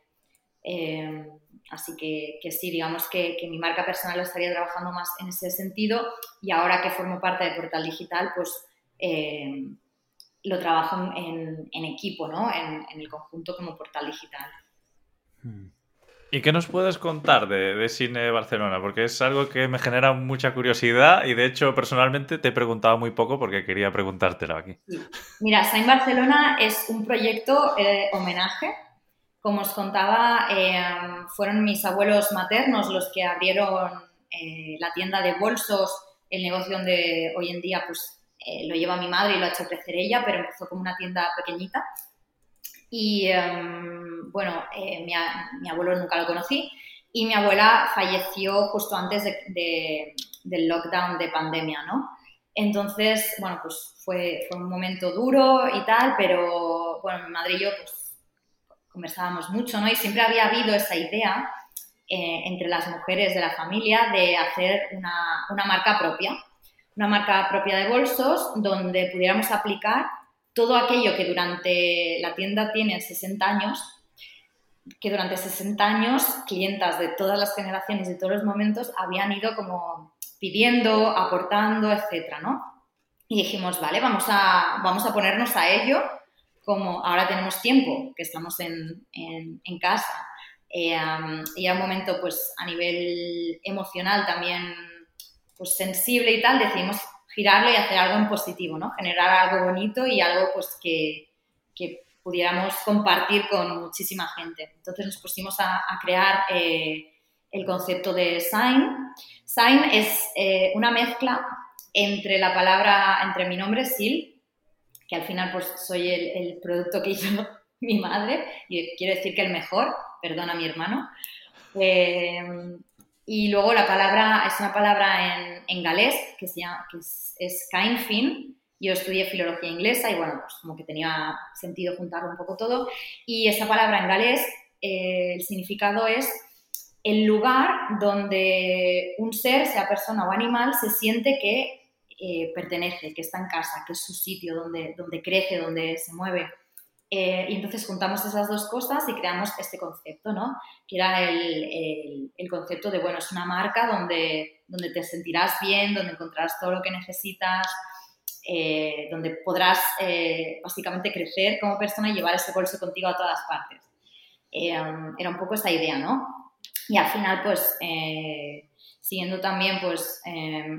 Eh, Así que, sí, digamos que, mi marca personal estaría trabajando más en ese sentido y ahora que formo parte de Portal Digital, pues eh, lo trabajo en, equipo, ¿no? En, el conjunto como Portal Digital. ¿Y qué nos puedes contar de, Cine Barcelona? Porque es algo que me genera mucha curiosidad y de hecho personalmente te he preguntado muy poco porque quería preguntártelo aquí. Mira, Cine Barcelona es un proyecto eh, homenaje como os contaba, em, fueron mis abuelos maternos los que abrieron eh, la tienda de bolsos, el negocio donde hoy en día pues, eh, lo lleva mi madre y lo ha hecho crecer ella, pero empezó como una tienda pequeñita. Y em, bueno, eh, mi, abuelo nunca lo conocí y mi abuela falleció justo antes del lockdown de pandemia, ¿no? Entonces, bueno, pues fue, fue, un momento duro y tal, pero bueno, mi madre y yo pues conversábamos mucho, ¿no? Y siempre había habido esa idea eh, entre las mujeres de la familia de hacer una, una, marca propia, una marca propia de bolsos donde pudiéramos aplicar todo aquello que durante la tienda tiene 60 años, que durante 60 años clientas de todas las generaciones y todos los momentos habían ido como pidiendo, aportando, etcétera, ¿no? Y dijimos, vale, vamos a, vamos a ponernos a ello como ahora tenemos tiempo, que estamos en, en, casa, eh, y a un momento pues a nivel emocional también pues sensible y tal, decidimos girarlo y hacer algo en positivo, ¿no? Generar algo bonito y algo pues que, que pudiéramos compartir con muchísima gente. Entonces nos pusimos a, crear eh, el concepto de Sign. Sign es eh, una mezcla entre la palabra, entre mi nombre, Sil, que al final pues soy el, producto que hizo [laughs] mi madre, y quiero decir que el mejor, perdona mi hermano. Eh, y luego la palabra, es una palabra en, en galés que, se llama, que es, es fin. Yo estudié filología inglesa y bueno, pues como que tenía sentido juntarlo un poco todo. Y esa palabra en galés, eh, el significado es el lugar donde un ser, sea persona o animal, se siente que eh, pertenece, que está en casa, que es su sitio donde, donde crece, donde se mueve. Eh, y entonces juntamos esas dos cosas y creamos este concepto, ¿no? Que era el, el, concepto de, bueno, es una marca donde, donde te sentirás bien, donde encontrarás todo lo que necesitas, eh, donde podrás eh, básicamente crecer como persona y llevar ese bolso contigo a todas partes. era un poco esa idea, ¿no? Y al final, pues, siguiendo también, pues,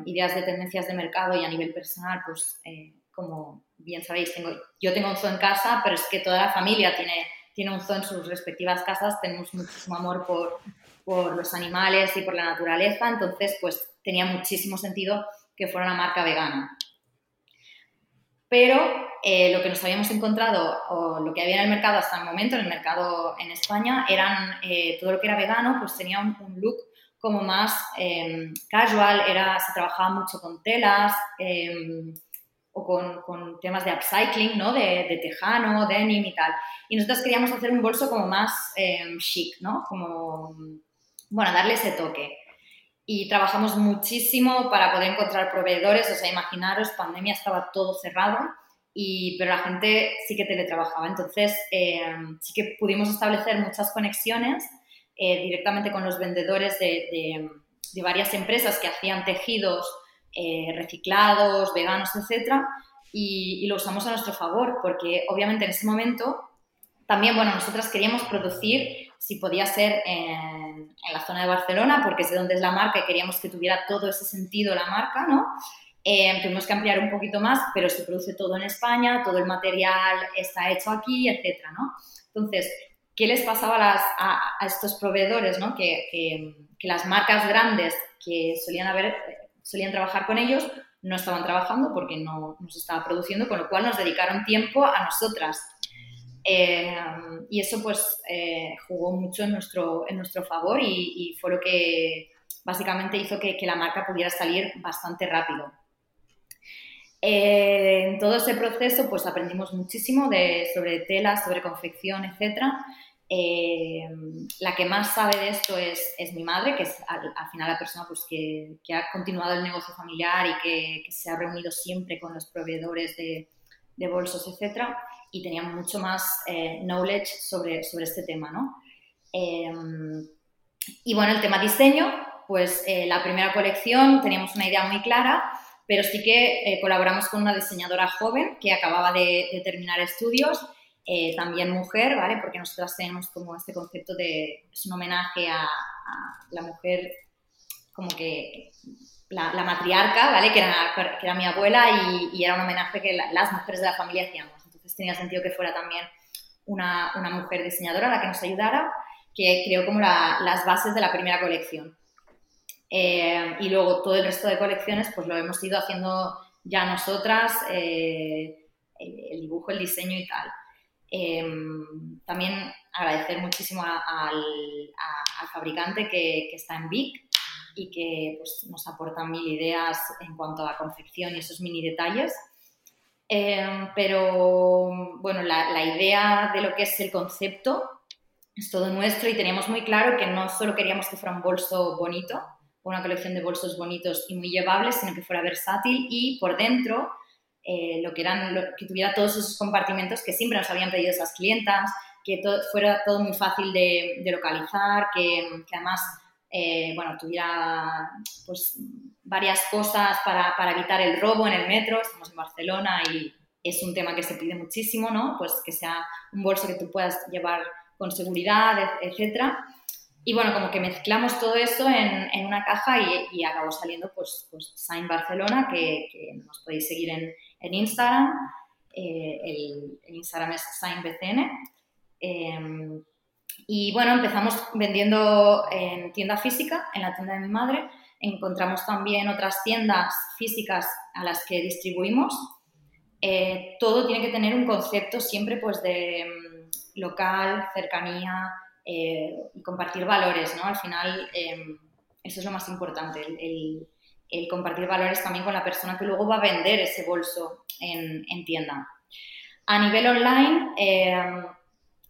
ideas de tendencias de mercado y a nivel personal, pues, como bien sabéis, tengo, yo tengo un zoo en casa, pero es que toda la familia tiene, tiene un zoo en sus respectivas casas, tenemos muchísimo amor por, por los animales y por la naturaleza, entonces pues tenía muchísimo sentido que fuera una marca vegana. Pero eh, lo que nos habíamos encontrado o lo que había en el mercado hasta el momento, en el mercado en España, eran eh, todo lo que era vegano, pues tenía un, look como más eh, casual, era, se trabajaba mucho con telas, o con, temas de upcycling, ¿no? De, de, tejano, denim y tal. Y nosotros queríamos hacer un bolso como más em, chic, ¿no? Como, bueno, darle ese toque. Y trabajamos muchísimo para poder encontrar proveedores, o sea, imaginaros, pandemia estaba todo cerrado, y, pero la gente sí que teletrabajaba. Entonces, em, sí que pudimos establecer muchas conexiones eh, directamente con los vendedores de, de, varias empresas que hacían tejidos eh, reciclados, veganos, etcétera, y, lo usamos a nuestro favor, porque obviamente en ese momento también, bueno, nosotras queríamos producir, si podía ser en, la zona de Barcelona, porque es de donde es la marca y queríamos que tuviera todo ese sentido la marca, ¿no? Eh, tuvimos que ampliar un poquito más, pero se produce todo en España, todo el material está hecho aquí, etcétera, ¿no? Entonces, ¿qué les pasaba a, estos proveedores, ¿no? Que, las marcas grandes que solían haber solían trabajar con ellos, no estaban trabajando porque no nos estaba produciendo, con lo cual nos dedicaron tiempo a nosotras. Eh, y eso pues eh, jugó mucho en nuestro, en nuestro favor y, fue lo que básicamente hizo que, la marca pudiera salir bastante rápido. Eh, en todo ese proceso pues aprendimos muchísimo de, sobre tela, sobre confección, etcétera, eh, la que más sabe de esto es, es mi madre, que es al, final la persona pues, que, que, ha continuado el negocio familiar y que, que, se ha reunido siempre con los proveedores de, de bolsos, etc. Y tenía mucho más eh, knowledge sobre, sobre este tema. ¿no? Eh, y bueno, el tema diseño, pues la primera colección teníamos una idea muy clara, pero sí que colaboramos con una diseñadora joven que acababa de, de terminar estudios eh, también mujer, ¿vale? Porque nosotras tenemos como este concepto de, es un homenaje a, la mujer como que la, matriarca, ¿vale? Que era, que era mi abuela y, era un homenaje que las mujeres de la familia hacíamos. Entonces tenía sentido que fuera también una, una mujer diseñadora la que nos ayudara, que creó como las bases de la primera colección. Eh, y luego todo el resto de colecciones pues lo hemos ido haciendo ya nosotras, eh, el dibujo, el diseño y tal. Em, también agradecer muchísimo al, fabricante que, está en Vic y que pues, nos aporta mil ideas en cuanto a confección y esos mini detalles. Em, pero bueno, la, la, idea de lo que es el concepto es todo nuestro y teníamos muy claro que no solo queríamos que fuera un bolso bonito, una colección de bolsos bonitos y muy llevables, sino que fuera versátil y por dentro eh, lo que eran, que tuviera todos esos compartimentos que siempre nos habían pedido esas clientas, que todo, fuera todo muy fácil de, localizar, que, además, eh, bueno, tuviera pues varias cosas para, para, evitar el robo en el metro, estamos en Barcelona y es un tema que se pide muchísimo, ¿no? Pues que sea un bolso que tú puedas llevar con seguridad, etcétera. Y bueno, como que mezclamos todo eso en, en una caja y, y, acabó saliendo pues, pues Sign Barcelona, que, que nos podéis seguir en, en Instagram. Eh, el, Instagram es SignBCN. Em, y bueno, empezamos vendiendo en tienda física, en la tienda de mi madre. Encontramos también otras tiendas físicas a las que distribuimos. Eh, todo tiene que tener un concepto siempre pues de mm, local, cercanía eh, y compartir valores, ¿no? Al final em, eso es lo más importante, compartir valores también con la persona que luego va a vender ese bolso en, tienda. A nivel online, eh,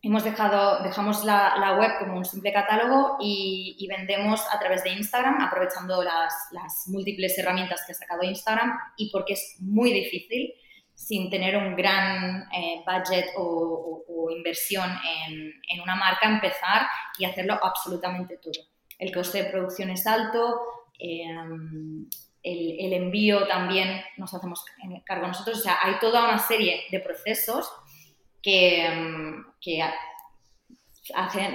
hemos dejado, dejamos la, web como un simple catálogo y, vendemos a través de Instagram, aprovechando las, múltiples herramientas que ha sacado Instagram y porque es muy difícil sin tener un gran eh, budget o, inversión en, una marca, empezar y hacerlo absolutamente todo. El coste de producción es alto, em, el, envío también nos hacemos cargo nosotros, o sea, hay toda una serie de procesos que, em,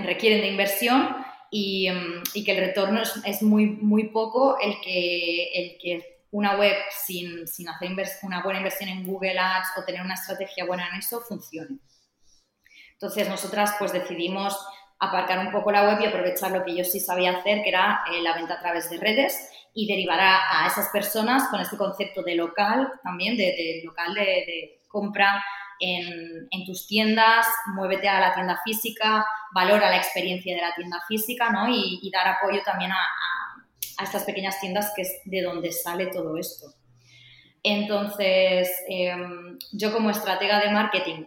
requieren de inversión y, em, que el retorno es, muy, muy poco el que, el que una web sin, sin hacer una buena inversión en Google Ads o tener una estrategia buena en eso funcione. Entonces, nosotras pues decidimos aparcar un poco la web y aprovechar lo que yo sí sabía hacer, que era eh, la venta a través de redes y derivar a, esas personas con este concepto de local también, de, local de, compra en, tus tiendas, muévete a la tienda física, valora la experiencia de la tienda física ¿no? y, dar apoyo también a a estas pequeñas tiendas que es de donde sale todo esto. Entonces, em, yo como estratega de marketing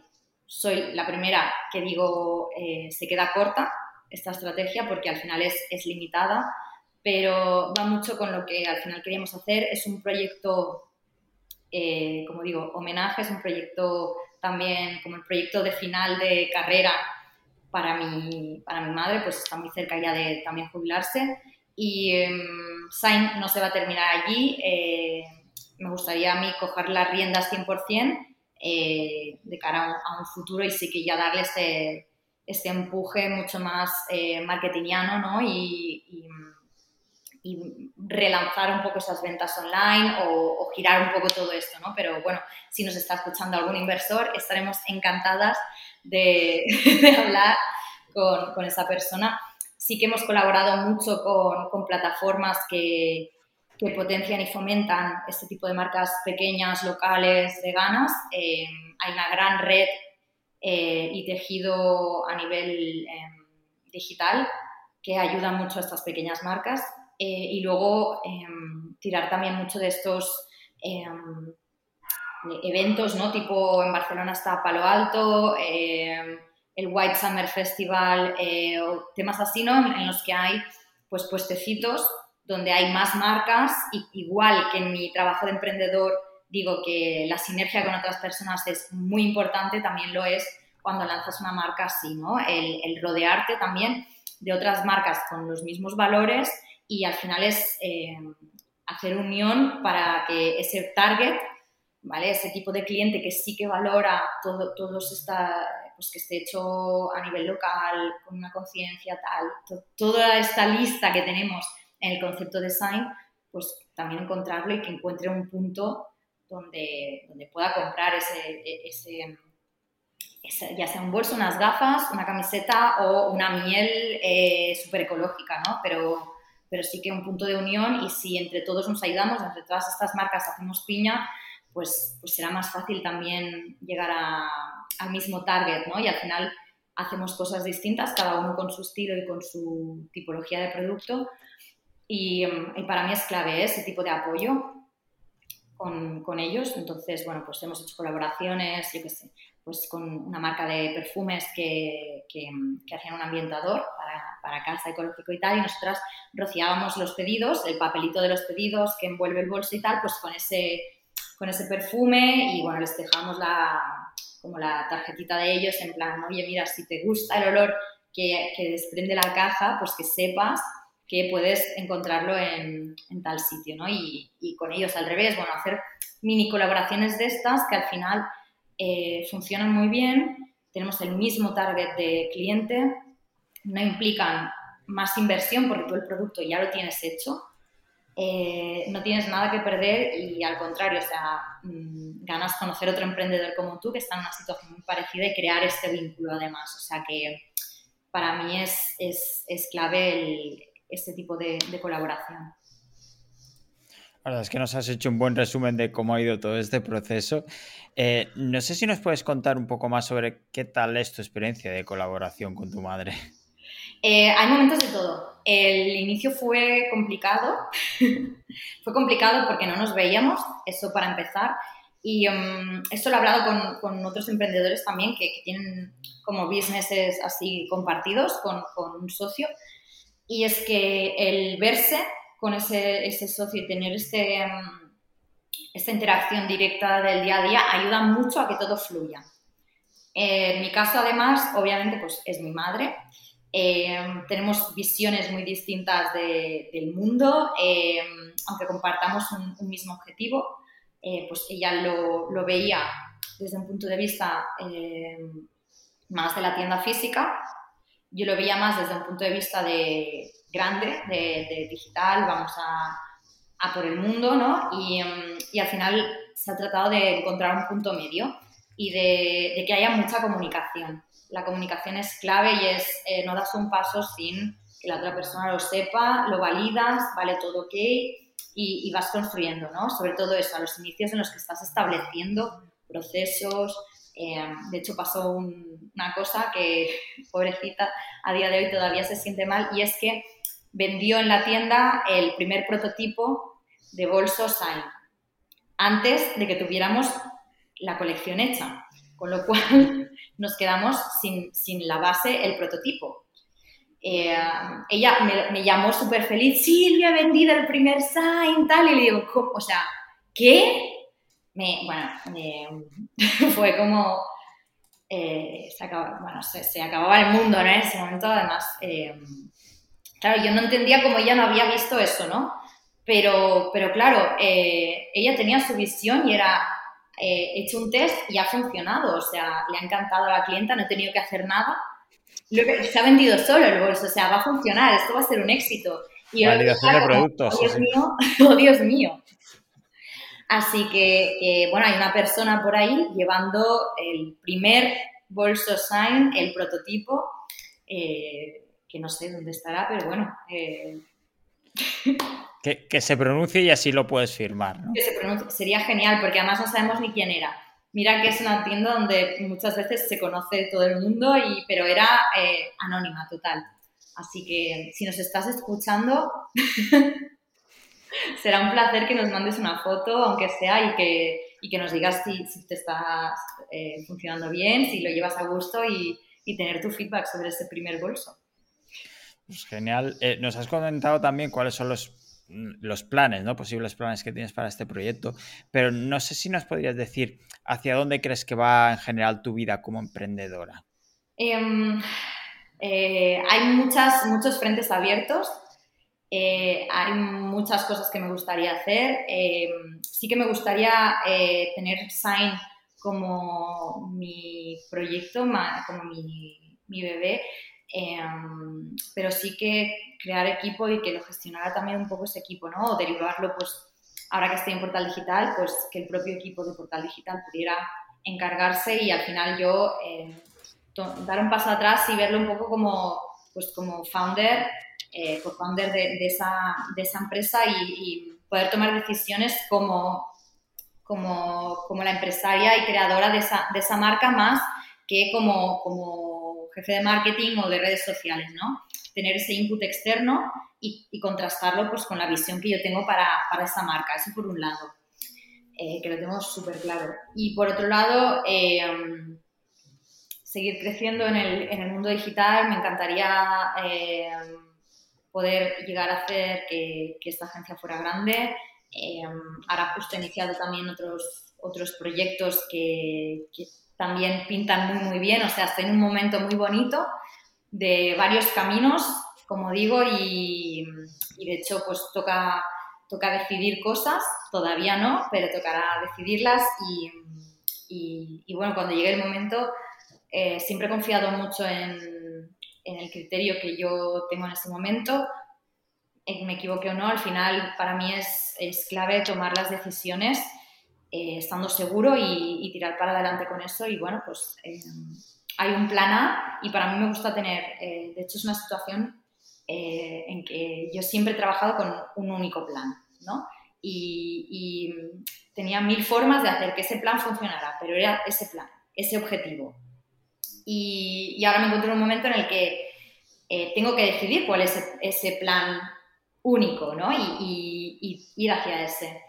soy la primera que digo eh, se queda corta esta estrategia porque al final es, es, limitada, pero va mucho con lo que al final queríamos hacer. Es un proyecto, eh, como digo, homenaje, es un proyecto también como el proyecto de final de carrera para mi, para mi madre, pues está muy cerca ya de también jubilarse y um, Sain no se va a terminar allí. Eh, me gustaría a mí coger las riendas 100% eh, de cara a un, futuro y sí que ya darle este, este empuje mucho más eh, marketingiano ¿no? y, relanzar un poco esas ventas online o, girar un poco todo esto. ¿no? Pero bueno, si nos está escuchando algún inversor, estaremos encantadas de, [laughs] hablar con, con esa persona sí que hemos colaborado mucho con, plataformas que, potencian y fomentan este tipo de marcas pequeñas, locales, veganas. Eh, hay una gran red eh, y tejido a nivel em, digital que ayuda mucho a estas pequeñas marcas. Eh, y luego em, tirar también mucho de estos em, eventos, ¿no? Tipo en Barcelona está Palo Alto, el White Summer Festival temas así, ¿no? En, los que hay pues puestecitos donde hay más marcas, y, igual que en mi trabajo de emprendedor digo que la sinergia con otras personas es muy importante, también lo es cuando lanzas una marca así, ¿no? El, rodearte también de otras marcas con los mismos valores y al final es eh, hacer unión para que ese target, ¿vale? Ese tipo de cliente que sí que valora todo, todos esta, pues que esté hecho a nivel local, con una conciencia tal, toda esta lista que tenemos en el concepto design, pues también encontrarlo y que encuentre un punto donde, donde pueda comprar ese, ese, ya sea un bolso, unas gafas, una camiseta o una miel eh, súper ecológica, ¿no? Pero, pero sí que un punto de unión y si entre todos nos ayudamos, entre todas estas marcas hacemos piña, pues, pues será más fácil también llegar al mismo target, ¿no? Y al final hacemos cosas distintas, cada uno con su estilo y con su tipología de producto. Y, para mí es clave ese tipo de apoyo con, ellos. Entonces, bueno, pues hemos hecho colaboraciones, yo qué sé, pues con una marca de perfumes que, que, hacían un ambientador para, para, casa ecológico y tal, y nosotras rociábamos los pedidos, el papelito de los pedidos que envuelve el bolso y tal, pues con ese con ese perfume y bueno, les dejamos la, como la tarjetita de ellos en plan, oye, mira, si te gusta el olor que, que desprende la caja, pues que sepas que puedes encontrarlo en, tal sitio, ¿no? Y, y, con ellos al revés, bueno, hacer mini colaboraciones de estas que al final eh, funcionan muy bien, tenemos el mismo target de cliente, no implican más inversión porque tú el producto ya lo tienes hecho, eh, no tienes nada que perder y al contrario, o sea, mm, ganas conocer otro emprendedor como tú que está en una situación muy parecida y crear este vínculo además. O sea que para mí es, es, clave este tipo de, colaboración. La verdad es que nos has hecho un buen resumen de cómo ha ido todo este proceso. Eh, no sé si nos puedes contar un poco más sobre qué tal es tu experiencia de colaboración con tu madre. Eh, hay momentos de todo. El inicio fue complicado. [laughs] fue complicado porque no nos veíamos, eso para empezar. Y um, esto lo he hablado con, con otros emprendedores también que, tienen como businesses así compartidos con, con, un socio. Y es que el verse con ese, ese socio y tener este, um, esta interacción directa del día a día ayuda mucho a que todo fluya. en mi caso, además, obviamente, pues es mi madre. tenemos visiones muy distintas del mundo, aunque compartamos un, mismo objetivo, pues ella lo, lo, veía desde un punto de vista más de la tienda física, yo lo veía más desde un punto de vista de grande, de, digital, vamos a, a, por el mundo, ¿no? Y, em, y, al final se ha tratado de encontrar un punto medio y de, de que haya mucha comunicación. La comunicación es clave y es, eh, no das un paso sin que la otra persona lo sepa, lo validas, vale todo ok y, y vas construyendo, ¿no? Sobre todo eso, a los inicios en los que estás estableciendo procesos, eh, de hecho, pasó una cosa que, [laughs] pobrecita, a día de hoy todavía se siente mal y es que vendió en la tienda el primer prototipo de bolso Sign antes de que tuviéramos la colección hecha, con lo cual [laughs] nos quedamos sin, la base, el prototipo. Eh, ella me, llamó súper feliz, Silvia, he vendido el primer sign, tal, y le digo, O sea, ¿qué? Me, bueno, [laughs] fue como, eh, se, acababa, bueno, se, acababa el mundo, ¿no? En ese momento, además, eh, claro, yo no entendía cómo ella no había visto eso, ¿no? Pero, pero claro, eh, ella tenía su visión y era, he hecho un test y ha funcionado, o sea, le ha encantado a la clienta, no he tenido que hacer nada. Se ha vendido solo el bolso, o sea, va a funcionar, esto va a ser un éxito. Y Validación de productos. Oh, Dios mío, [laughs] oh, Dios mío. Así que, bueno, hay una persona por ahí llevando el primer bolso Sign, el prototipo, eh, que no sé dónde estará, pero bueno. Eh, [laughs] que, se pronuncie y así lo puedes firmar. Que se pronuncie. Sería genial, porque además no sabemos ni quién era. Mira que es una tienda donde muchas veces se conoce todo el mundo, y, pero era eh, anónima total. Así que si nos estás escuchando, [laughs] será un placer que nos mandes una foto, aunque sea, y que, y que nos digas si, si te está eh, funcionando bien, si lo llevas a gusto y, y, tener tu feedback sobre ese primer bolso. Pues genial. Eh, nos has comentado también cuáles son los, los planes, ¿no? Posibles planes que tienes para este proyecto, pero no sé si nos podrías decir hacia dónde crees que va en general tu vida como emprendedora. Em, eh, hay muchas, muchos frentes abiertos. Eh, hay muchas cosas que me gustaría hacer. Eh, sí que me gustaría eh, tener Sign como mi proyecto, como mi, mi bebé, pero sí que crear equipo y que lo gestionara también un poco ese equipo, ¿no? O derivarlo, pues, ahora que estoy en Portal Digital, pues que el propio equipo de Portal Digital pudiera encargarse y al final yo dar un paso atrás y verlo un poco como, pues, como founder eh, co-founder de, esa, de, esa, empresa y, poder tomar decisiones como, como, como, la empresaria y creadora de esa, de esa marca más que como, como, jefe de marketing o de redes sociales, ¿no? Tener ese input externo y, y contrastarlo pues, con la visión que yo tengo para, para esa marca, eso por un lado, eh, que lo tengo súper claro. Y por otro lado, eh, seguir creciendo en el, en el, mundo digital, me encantaría eh, poder llegar a hacer que, esta agencia fuera grande. Eh, ahora justo he iniciado también otros, otros proyectos que, también pintan muy, muy bien. O sea, estoy en un momento muy bonito de varios caminos, como digo, y, de hecho pues toca, toca decidir cosas, todavía no, pero tocará decidirlas y, y, bueno, cuando llegue el momento, eh, siempre he confiado mucho en, en el criterio que yo tengo en ese momento, me equivoque o no, al final para mí es, es clave tomar las decisiones eh, estando seguro y, tirar para adelante con eso. Y bueno, pues eh, hay un plan A y para mí me gusta tener, eh, de hecho es una situación en que yo siempre he trabajado con un único plan, ¿no? Y, y, tenía mil formas de hacer que ese plan funcionara, pero era ese plan, ese objetivo. Y, y ahora me encuentro en un momento en el que eh, tengo que decidir cuál es ese plan único, ¿no? Y, ir hacia ese.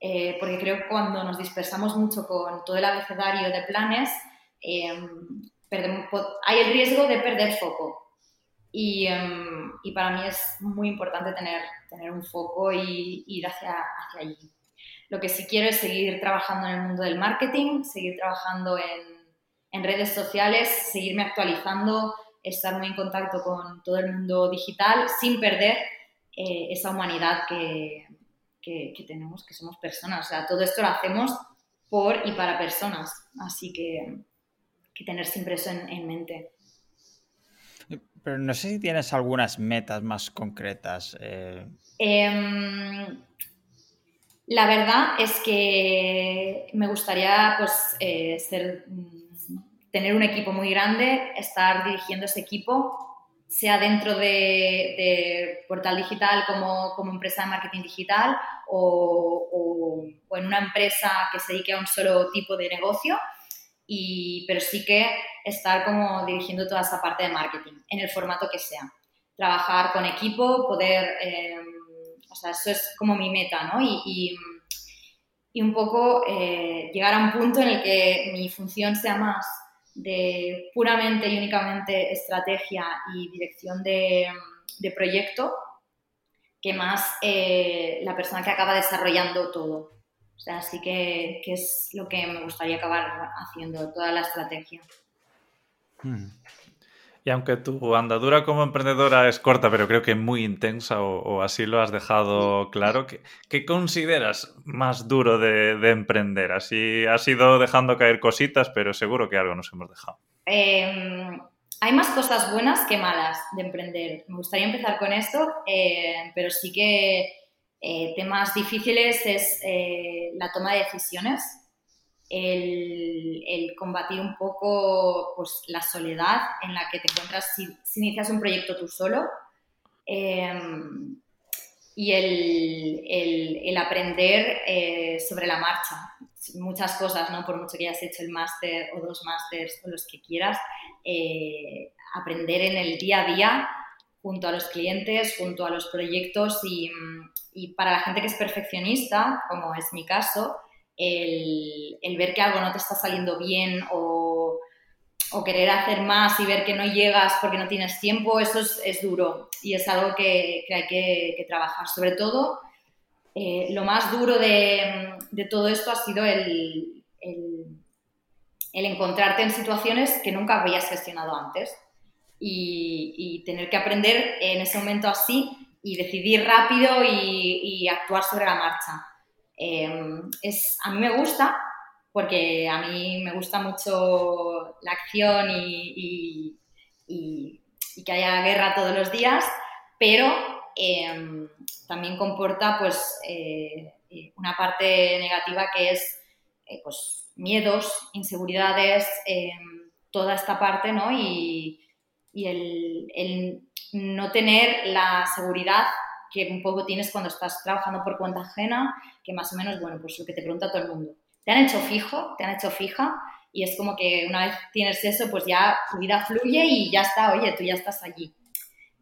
Eh, porque creo que cuando nos dispersamos mucho con todo el abecedario de planes, em, hay el riesgo de perder foco. Y, em, y, para mí es muy importante tener, tener un foco y ir hacia, hacia allí. Lo que sí quiero es seguir trabajando en el mundo del marketing, seguir trabajando en, en redes sociales, seguirme actualizando, estar muy en contacto con todo el mundo digital sin perder eh, esa humanidad que, que, tenemos, que somos personas. O sea, todo esto lo hacemos por y para personas. Así que, que tener siempre eso en, mente. Pero no sé si tienes algunas metas más concretas. Eh. Em, la verdad es que me gustaría pues, eh, ser, tener un equipo muy grande, estar dirigiendo ese equipo sea dentro de, Portal Digital como, como, empresa de marketing digital o, o, en una empresa que se dedique a un solo tipo de negocio, y, pero sí que estar como dirigiendo toda esa parte de marketing, en el formato que sea. Trabajar con equipo, poder, eh, o sea, eso es como mi meta, ¿no? Y, y, un poco eh, llegar a un punto en el que mi función sea más de puramente y únicamente estrategia y dirección de, proyecto que más eh, la persona que acaba desarrollando todo. O sea, así que, es lo que me gustaría acabar haciendo, toda la estrategia. Hmm. Y aunque tu andadura como emprendedora es corta, pero creo que muy intensa, o, así lo has dejado claro, ¿qué, consideras más duro de, emprender? Así has ido dejando caer cositas, pero seguro que algo nos hemos dejado. Em, hay más cosas buenas que malas de emprender. Me gustaría empezar con esto, eh, pero sí que eh, temas difíciles es eh, la toma de decisiones el, combatir un poco pues, la soledad en la que te encuentras si, inicias un proyecto tú solo em, y el, aprender eh, sobre la marcha. Muchas cosas, ¿no? Por mucho que hayas hecho el máster o dos másters o los que quieras, eh, aprender en el día a día junto a los clientes, junto a los proyectos y, y para la gente que es perfeccionista, como es mi caso, el, ver que algo no te está saliendo bien o, querer hacer más y ver que no llegas porque no tienes tiempo, eso es, duro y es algo que, hay que, trabajar. Sobre todo, eh, lo más duro de, todo esto ha sido el, encontrarte en situaciones que nunca habías gestionado antes y, tener que aprender en ese momento así y decidir rápido y actuar sobre la marcha. Em, es, a mí me gusta porque a mí me gusta mucho la acción y, que haya guerra todos los días, pero em, también comporta pues eh, una parte negativa que es eh, pues, miedos, inseguridades, em, toda esta parte, ¿no? Y, el, el, no tener la seguridad que un poco tienes cuando estás trabajando por cuenta ajena, que más o menos, bueno, pues lo que te pregunta todo el mundo. ¿Te han hecho fijo? ¿Te han hecho fija? Y es como que una vez tienes eso, pues ya tu vida fluye y ya está, oye, tú ya estás allí.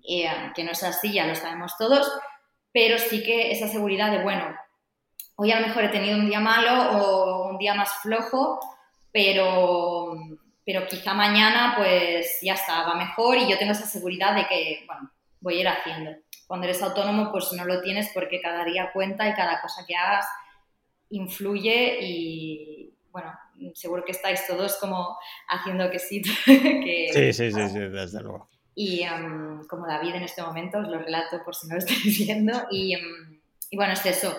Eh, que no es así, ya lo sabemos todos, pero sí que esa seguridad de, bueno, hoy a lo mejor he tenido un día malo o un día más flojo, pero, pero quizá mañana pues ya está, va mejor y yo tengo esa seguridad de que, bueno, voy a ir haciendo. Cuando eres autónomo, pues no lo tienes porque cada día cuenta y cada cosa que hagas influye y, bueno, seguro que estáis todos como haciendo que sí. [laughs] sí, sí, sí, sí, desde luego. Y um, como David en este momento, os lo relato por si no lo [laughs] estáis viendo. Y, um, y bueno, es eso.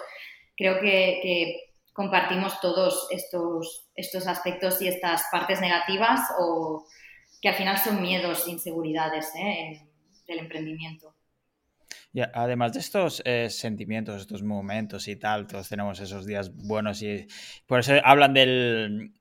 Creo que, que, compartimos todos estos, estos aspectos y estas partes negativas o que al final son miedos, inseguridades ¿eh? del emprendimiento. Y además de estos eh, sentimientos, estos momentos y tal, todos tenemos esos días buenos y por eso hablan de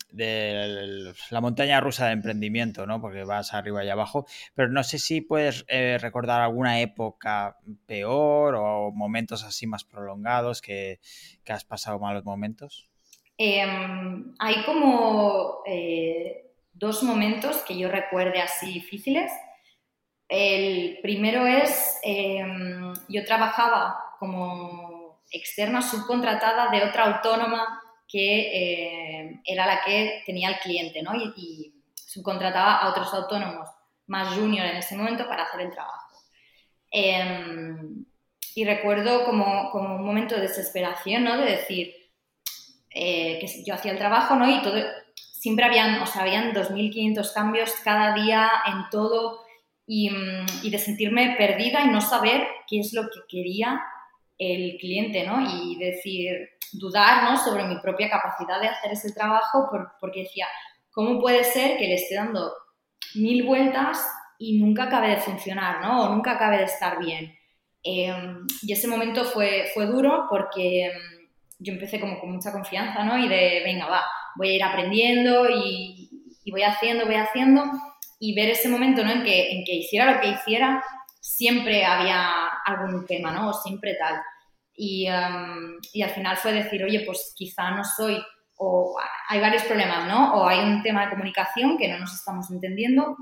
la montaña rusa de emprendimiento, ¿no? Porque vas arriba y abajo, pero no sé si puedes eh, recordar alguna época peor o momentos así más prolongados que, has pasado malos momentos. Em, hay como eh, dos momentos que yo recuerde así difíciles. El primero es, em, yo trabajaba como externa subcontratada de otra autónoma que em, era la que tenía el cliente, ¿no? Y, subcontrataba a otros autónomos más junior en ese momento para hacer el trabajo. Em, y recuerdo como, como, un momento de desesperación, ¿no? De decir, eh, que yo hacía el trabajo, ¿no? Y siempre habían, o sea, habían 2.500 cambios cada día en todo y, mm, y, de sentirme perdida y no saber qué es lo que quería el cliente, ¿no? Y decir, dudar, ¿no? Sobre mi propia capacidad de hacer ese trabajo porque decía, ¿cómo puede ser que le esté dando mil vueltas y nunca acabe de funcionar, ¿no? O nunca acabe de estar bien. Em, y ese momento fue, fue duro porque em, yo empecé como con mucha confianza, ¿no? Y de, venga, va, voy a ir aprendiendo y, y voy haciendo, voy haciendo. Y ver ese momento, ¿no? En que, en que hiciera lo que hiciera, siempre había algún tema, ¿no? O siempre tal. Y, em, y al final fue decir, oye, pues quizá no soy o hay varios problemas, ¿no? O hay un tema de comunicación que no nos estamos entendiendo,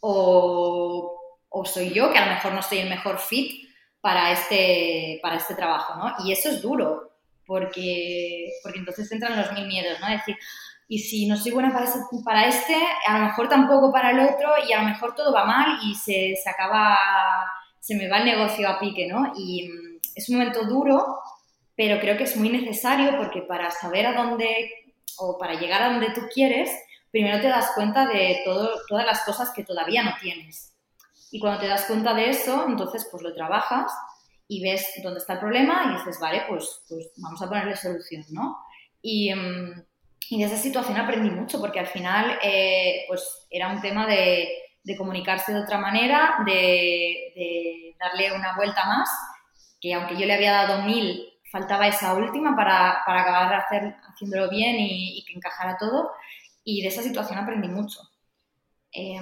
o, o, soy yo que a lo mejor no soy el mejor fit para este, para este trabajo, ¿no? Y eso es duro, porque, porque entonces entran los mil miedos, ¿no? Decir, y si no soy buena para, para este, a lo mejor tampoco para el otro, y a lo mejor todo va mal y se, se acaba, se me va el negocio a pique, ¿no? Y mm, es un momento duro, pero creo que es muy necesario porque para saber a dónde o para llegar a donde tú quieres, primero te das cuenta de todo, todas las cosas que todavía no tienes. Y cuando te das cuenta de eso, entonces pues lo trabajas y ves dónde está el problema y dices, vale, pues, pues vamos a ponerle solución, ¿no? Y, mm, y de esa situación aprendí mucho porque al final eh, pues era un tema de, de, comunicarse de otra manera, de, de, darle una vuelta más, que aunque yo le había dado mil, faltaba esa última para, para acabar hacer, haciéndolo bien y, y que encajara todo. Y de esa situación aprendí mucho. Eh,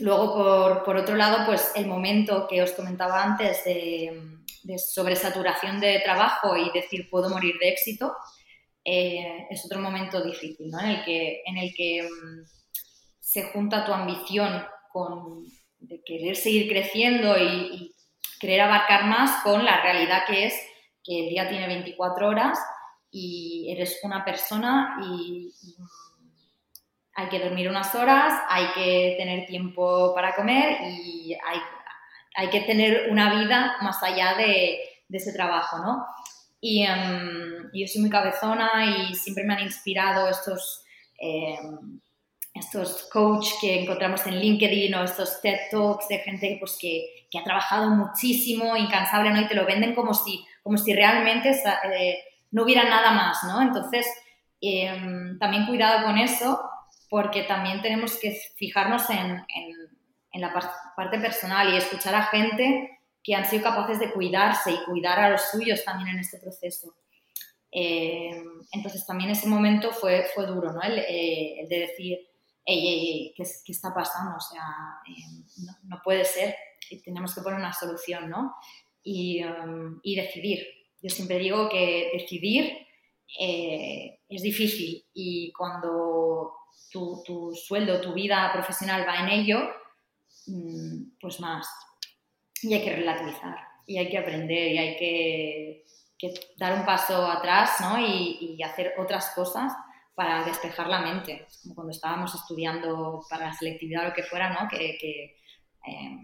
Luego, por, por, otro lado, pues el momento que os comentaba antes de, de sobresaturación de trabajo y decir puedo morir de éxito, eh, es otro momento difícil, ¿no? En el que, en el que um, se junta tu ambición con de querer seguir creciendo y, y, querer abarcar más con la realidad que es que el día tiene 24 horas y eres una persona y, y hay que dormir unas horas, hay que tener tiempo para comer y hay, hay que tener una vida más allá de, de ese trabajo, ¿no? Y um, yo soy muy cabezona y siempre me han inspirado estos, eh, estos coach que encontramos en LinkedIn o estos TED Talks de gente pues, que, que ha trabajado muchísimo, incansable, ¿no? Y te lo venden como si, como si realmente eh, no hubiera nada más, ¿no? Entonces, eh, también cuidado con eso porque también tenemos que fijarnos en, en, en la parte personal y escuchar a gente que han sido capaces de cuidarse y cuidar a los suyos también en este proceso. Eh, entonces también ese momento fue, fue duro, ¿no? El, eh, de decir, ey, ¿qué, ¿qué, está pasando? O sea, eh, no, puede ser tenemos que poner una solución, ¿no? Y, um, y decidir. Yo siempre digo que decidir es difícil y cuando tu, tu, sueldo, tu vida profesional va en ello, mm, pues más. Y hay que relativizar, y hay que aprender, y hay que, que dar un paso atrás ¿no? y, y, hacer otras cosas para despejar la mente. como cuando estábamos estudiando para la selectividad o lo que fuera, ¿no? que, que eh,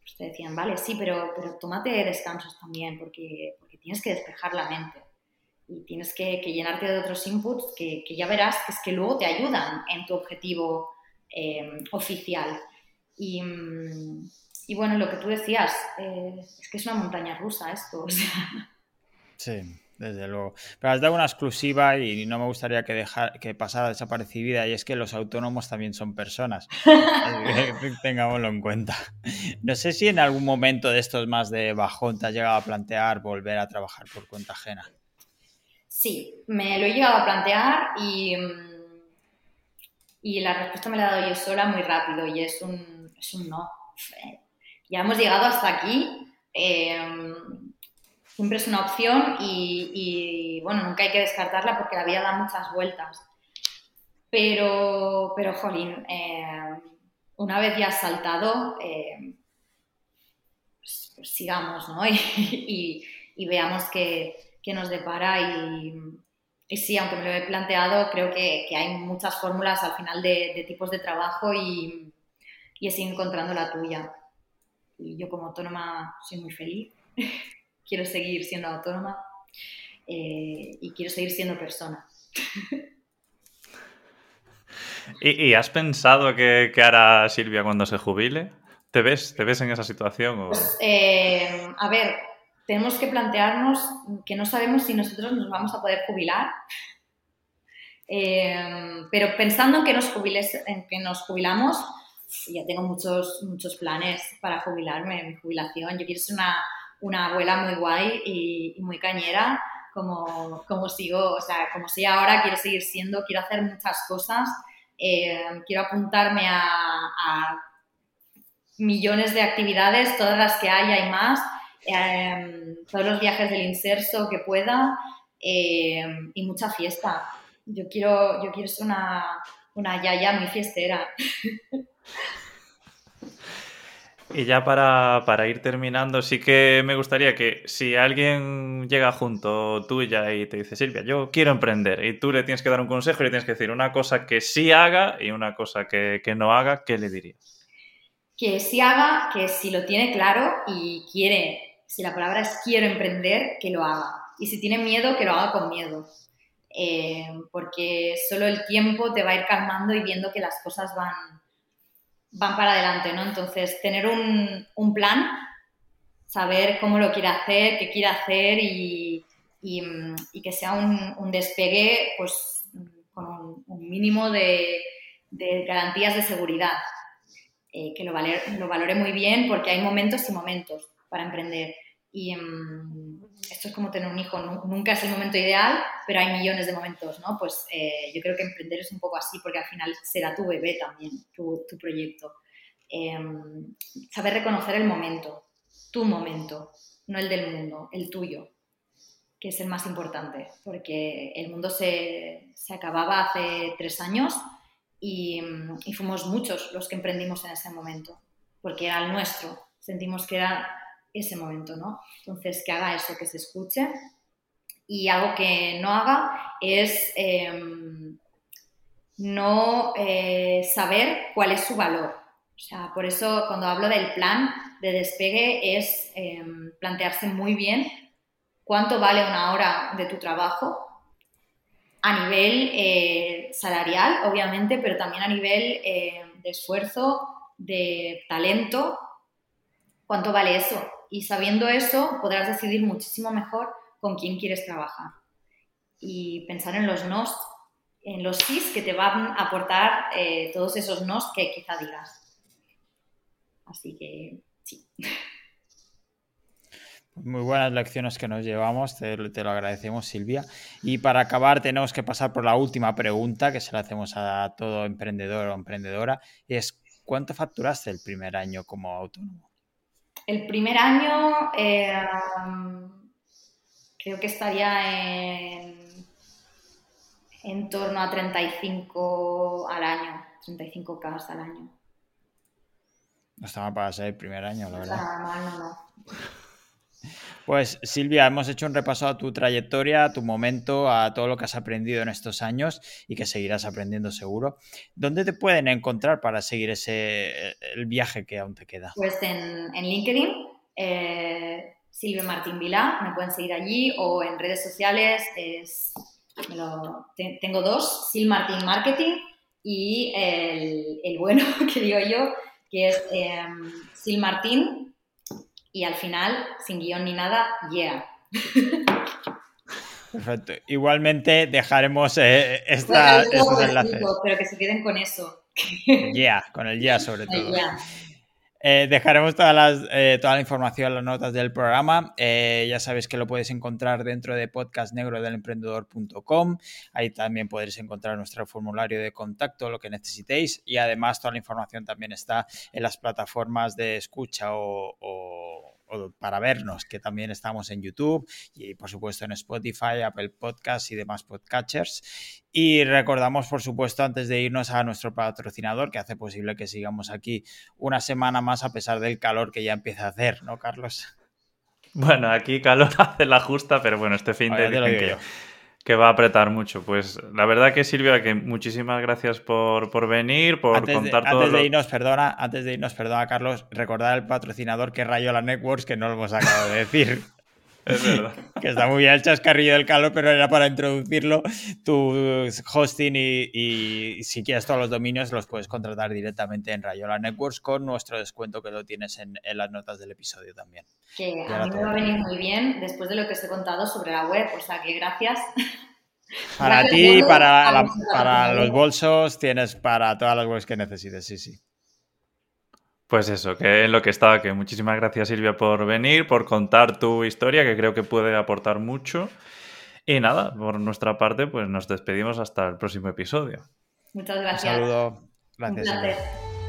pues te decían, vale, sí, pero, pero tómate descansos también, porque, porque tienes que despejar la mente y tienes que, que, llenarte de otros inputs que, que, ya verás que es que luego te ayudan en tu objetivo eh, oficial. Y, y, bueno, lo que tú decías, eh, es que es una montaña rusa esto. [laughs] O sea. Sí, desde luego. Pero has dado una exclusiva y no me gustaría que, dejar, que pasara desapercibida y es que los autónomos también son personas. [laughs] [laughs] Tengámoslo en cuenta. No sé si en algún momento de estos más de bajón te has llegado a plantear volver a trabajar por cuenta ajena. Sí, me lo he llegado a plantear y, y la respuesta me la he dado yo sola muy rápido y es un, es un no. Ya hemos llegado hasta aquí. Eh, siempre es una opción y, y, bueno, nunca hay que descartarla porque la vida da muchas vueltas. Pero, pero jolín, eh, una vez ya has saltado, eh, pues, pues sigamos, ¿no? [laughs] Y, y, y veamos que, que nos depara y, sí, aunque me lo he planteado, creo que, que hay muchas fórmulas al final de, de tipos de trabajo y, y estoy encontrando la tuya. Y yo como autónoma soy muy feliz, [laughs] quiero seguir siendo autónoma eh, y quiero seguir siendo persona. [laughs] ¿Y, has pensado qué, hará Silvia cuando se jubile? ¿Te ves, te ves en esa situación? Pues, eh, a ver, tenemos que plantearnos que no sabemos si nosotros nos vamos a poder jubilar. [laughs] Eh, pero pensando en que nos, en que nos jubilamos, ya tengo muchos, muchos planes para jubilarme, mi jubilación. Yo quiero ser una, una abuela muy guay y, muy cañera, como, como sigo, o sea, como soy ahora, quiero seguir siendo, quiero hacer muchas cosas, eh, quiero apuntarme a, millones de actividades, todas las que haya y más, eh, todos los viajes del inserso que pueda eh, y mucha fiesta. Yo quiero, yo quiero ser una, una yaya muy fiestera. [laughs] Y ya para, ir terminando, sí que me gustaría que si alguien llega junto tuya y te dice, Silvia, yo quiero emprender, y tú le tienes que dar un consejo y le tienes que decir una cosa que sí haga y una cosa que, no haga, ¿qué le dirías? Que sí haga, que si lo tiene claro y quiere, si la palabra es quiero emprender, que lo haga. Y si tiene miedo, que lo haga con miedo. Eh, porque solo el tiempo te va a ir calmando y viendo que las cosas van, van para adelante, ¿no? Entonces, tener un, un plan, saber cómo lo quiere hacer, qué quiere hacer y, y, que sea un, un, despegue pues, con un, mínimo de, de, garantías de seguridad. Eh, que lo, lo valore muy bien porque hay momentos y momentos para emprender. Y mm, esto es como tener un hijo, nunca es el momento ideal, pero hay millones de momentos, ¿no? Pues eh, yo creo que emprender es un poco así, porque al final será tu bebé también, tu, tu proyecto. Em, saber reconocer el momento, tu momento, no el del mundo, el tuyo, que es el más importante, porque el mundo se, se acababa hace tres años y, y fuimos muchos los que emprendimos en ese momento, porque era el nuestro, sentimos que era ese momento, ¿no? Entonces, que haga eso, que se escuche. Y algo que no haga es em, no eh, saber cuál es su valor. O sea, por eso cuando hablo del plan de despegue es em, plantearse muy bien cuánto vale una hora de tu trabajo a nivel eh, salarial, obviamente, pero también a nivel eh, de esfuerzo, de talento, cuánto vale eso y sabiendo eso podrás decidir muchísimo mejor con quién quieres trabajar. Y pensar en los nos, en los sís que te van a aportar eh, todos esos nos que quizá digas. Así que sí. Muy buenas lecciones que nos llevamos, te, te, lo agradecemos Silvia. Y para acabar tenemos que pasar por la última pregunta que se la hacemos a todo emprendedor o emprendedora, es ¿cuánto facturaste el primer año como autónomo? El primer año eh, creo que estaría en, en torno a 35 al año, 35K al año. No estaba para ser el primer año, la verdad. No mal, no, no. Pues Silvia, hemos hecho un repaso a tu trayectoria, a tu momento, a todo lo que has aprendido en estos años y que seguirás aprendiendo seguro. ¿Dónde te pueden encontrar para seguir ese el viaje que aún te queda? Pues en, LinkedIn, eh, Silvia Martín Vilá, me pueden seguir allí o en redes sociales, es, tengo dos, Sil Martín Marketing y el, bueno [laughs] que digo yo, que es eh, Sil Martín y al final, sin guion ni nada, yeah. Perfecto. Igualmente dejaremos eh, esta, estos enlaces. pero que se queden con eso. Yeah, con el yeah sobre todo. Eh, dejaremos todas las, eh, toda la información, las notas del programa. ya sabéis que lo podéis encontrar dentro de podcastnegrodelemprendedor.com. Ahí también podréis encontrar nuestro formulario de contacto, lo que necesitéis. Y además toda la información también está en las plataformas de escucha o para vernos, que también estamos en YouTube y por supuesto en Spotify, Apple Podcasts y demás podcatchers. Y recordamos, por supuesto, antes de irnos a nuestro patrocinador, que hace posible que sigamos aquí una semana más a pesar del calor que ya empieza a hacer, ¿no, Carlos? Bueno, aquí calor [laughs] hace la justa, pero bueno, este fin de que, que va a apretar mucho. Pues la verdad que Silvia, que muchísimas gracias por, venir, por contar todo. Antes de irnos, perdona, antes de irnos, perdona, Carlos, recordar el patrocinador que es Rayola Networks, que no lo hemos acabado de decir. [laughs] Es verdad. [laughs] Que está muy bien el chascarrillo del calor, pero era para introducirlo. Tu hosting y, si quieres todos los dominios los puedes contratar directamente en Rayola Networks con nuestro descuento que lo tienes en, las notas del episodio también. Que a mí me va a venir muy bien después de lo que os he contado sobre la web, o sea que gracias. [laughs] Para ti, para, para los bolsos, tienes para todas las webs que necesites, sí, sí. Pues eso, que es lo que estaba, que muchísimas gracias Silvia por venir, por contar tu historia, que creo que puede aportar mucho. Y nada, por nuestra parte, pues nos despedimos hasta el próximo episodio. Muchas gracias. Un saludo. Gracias.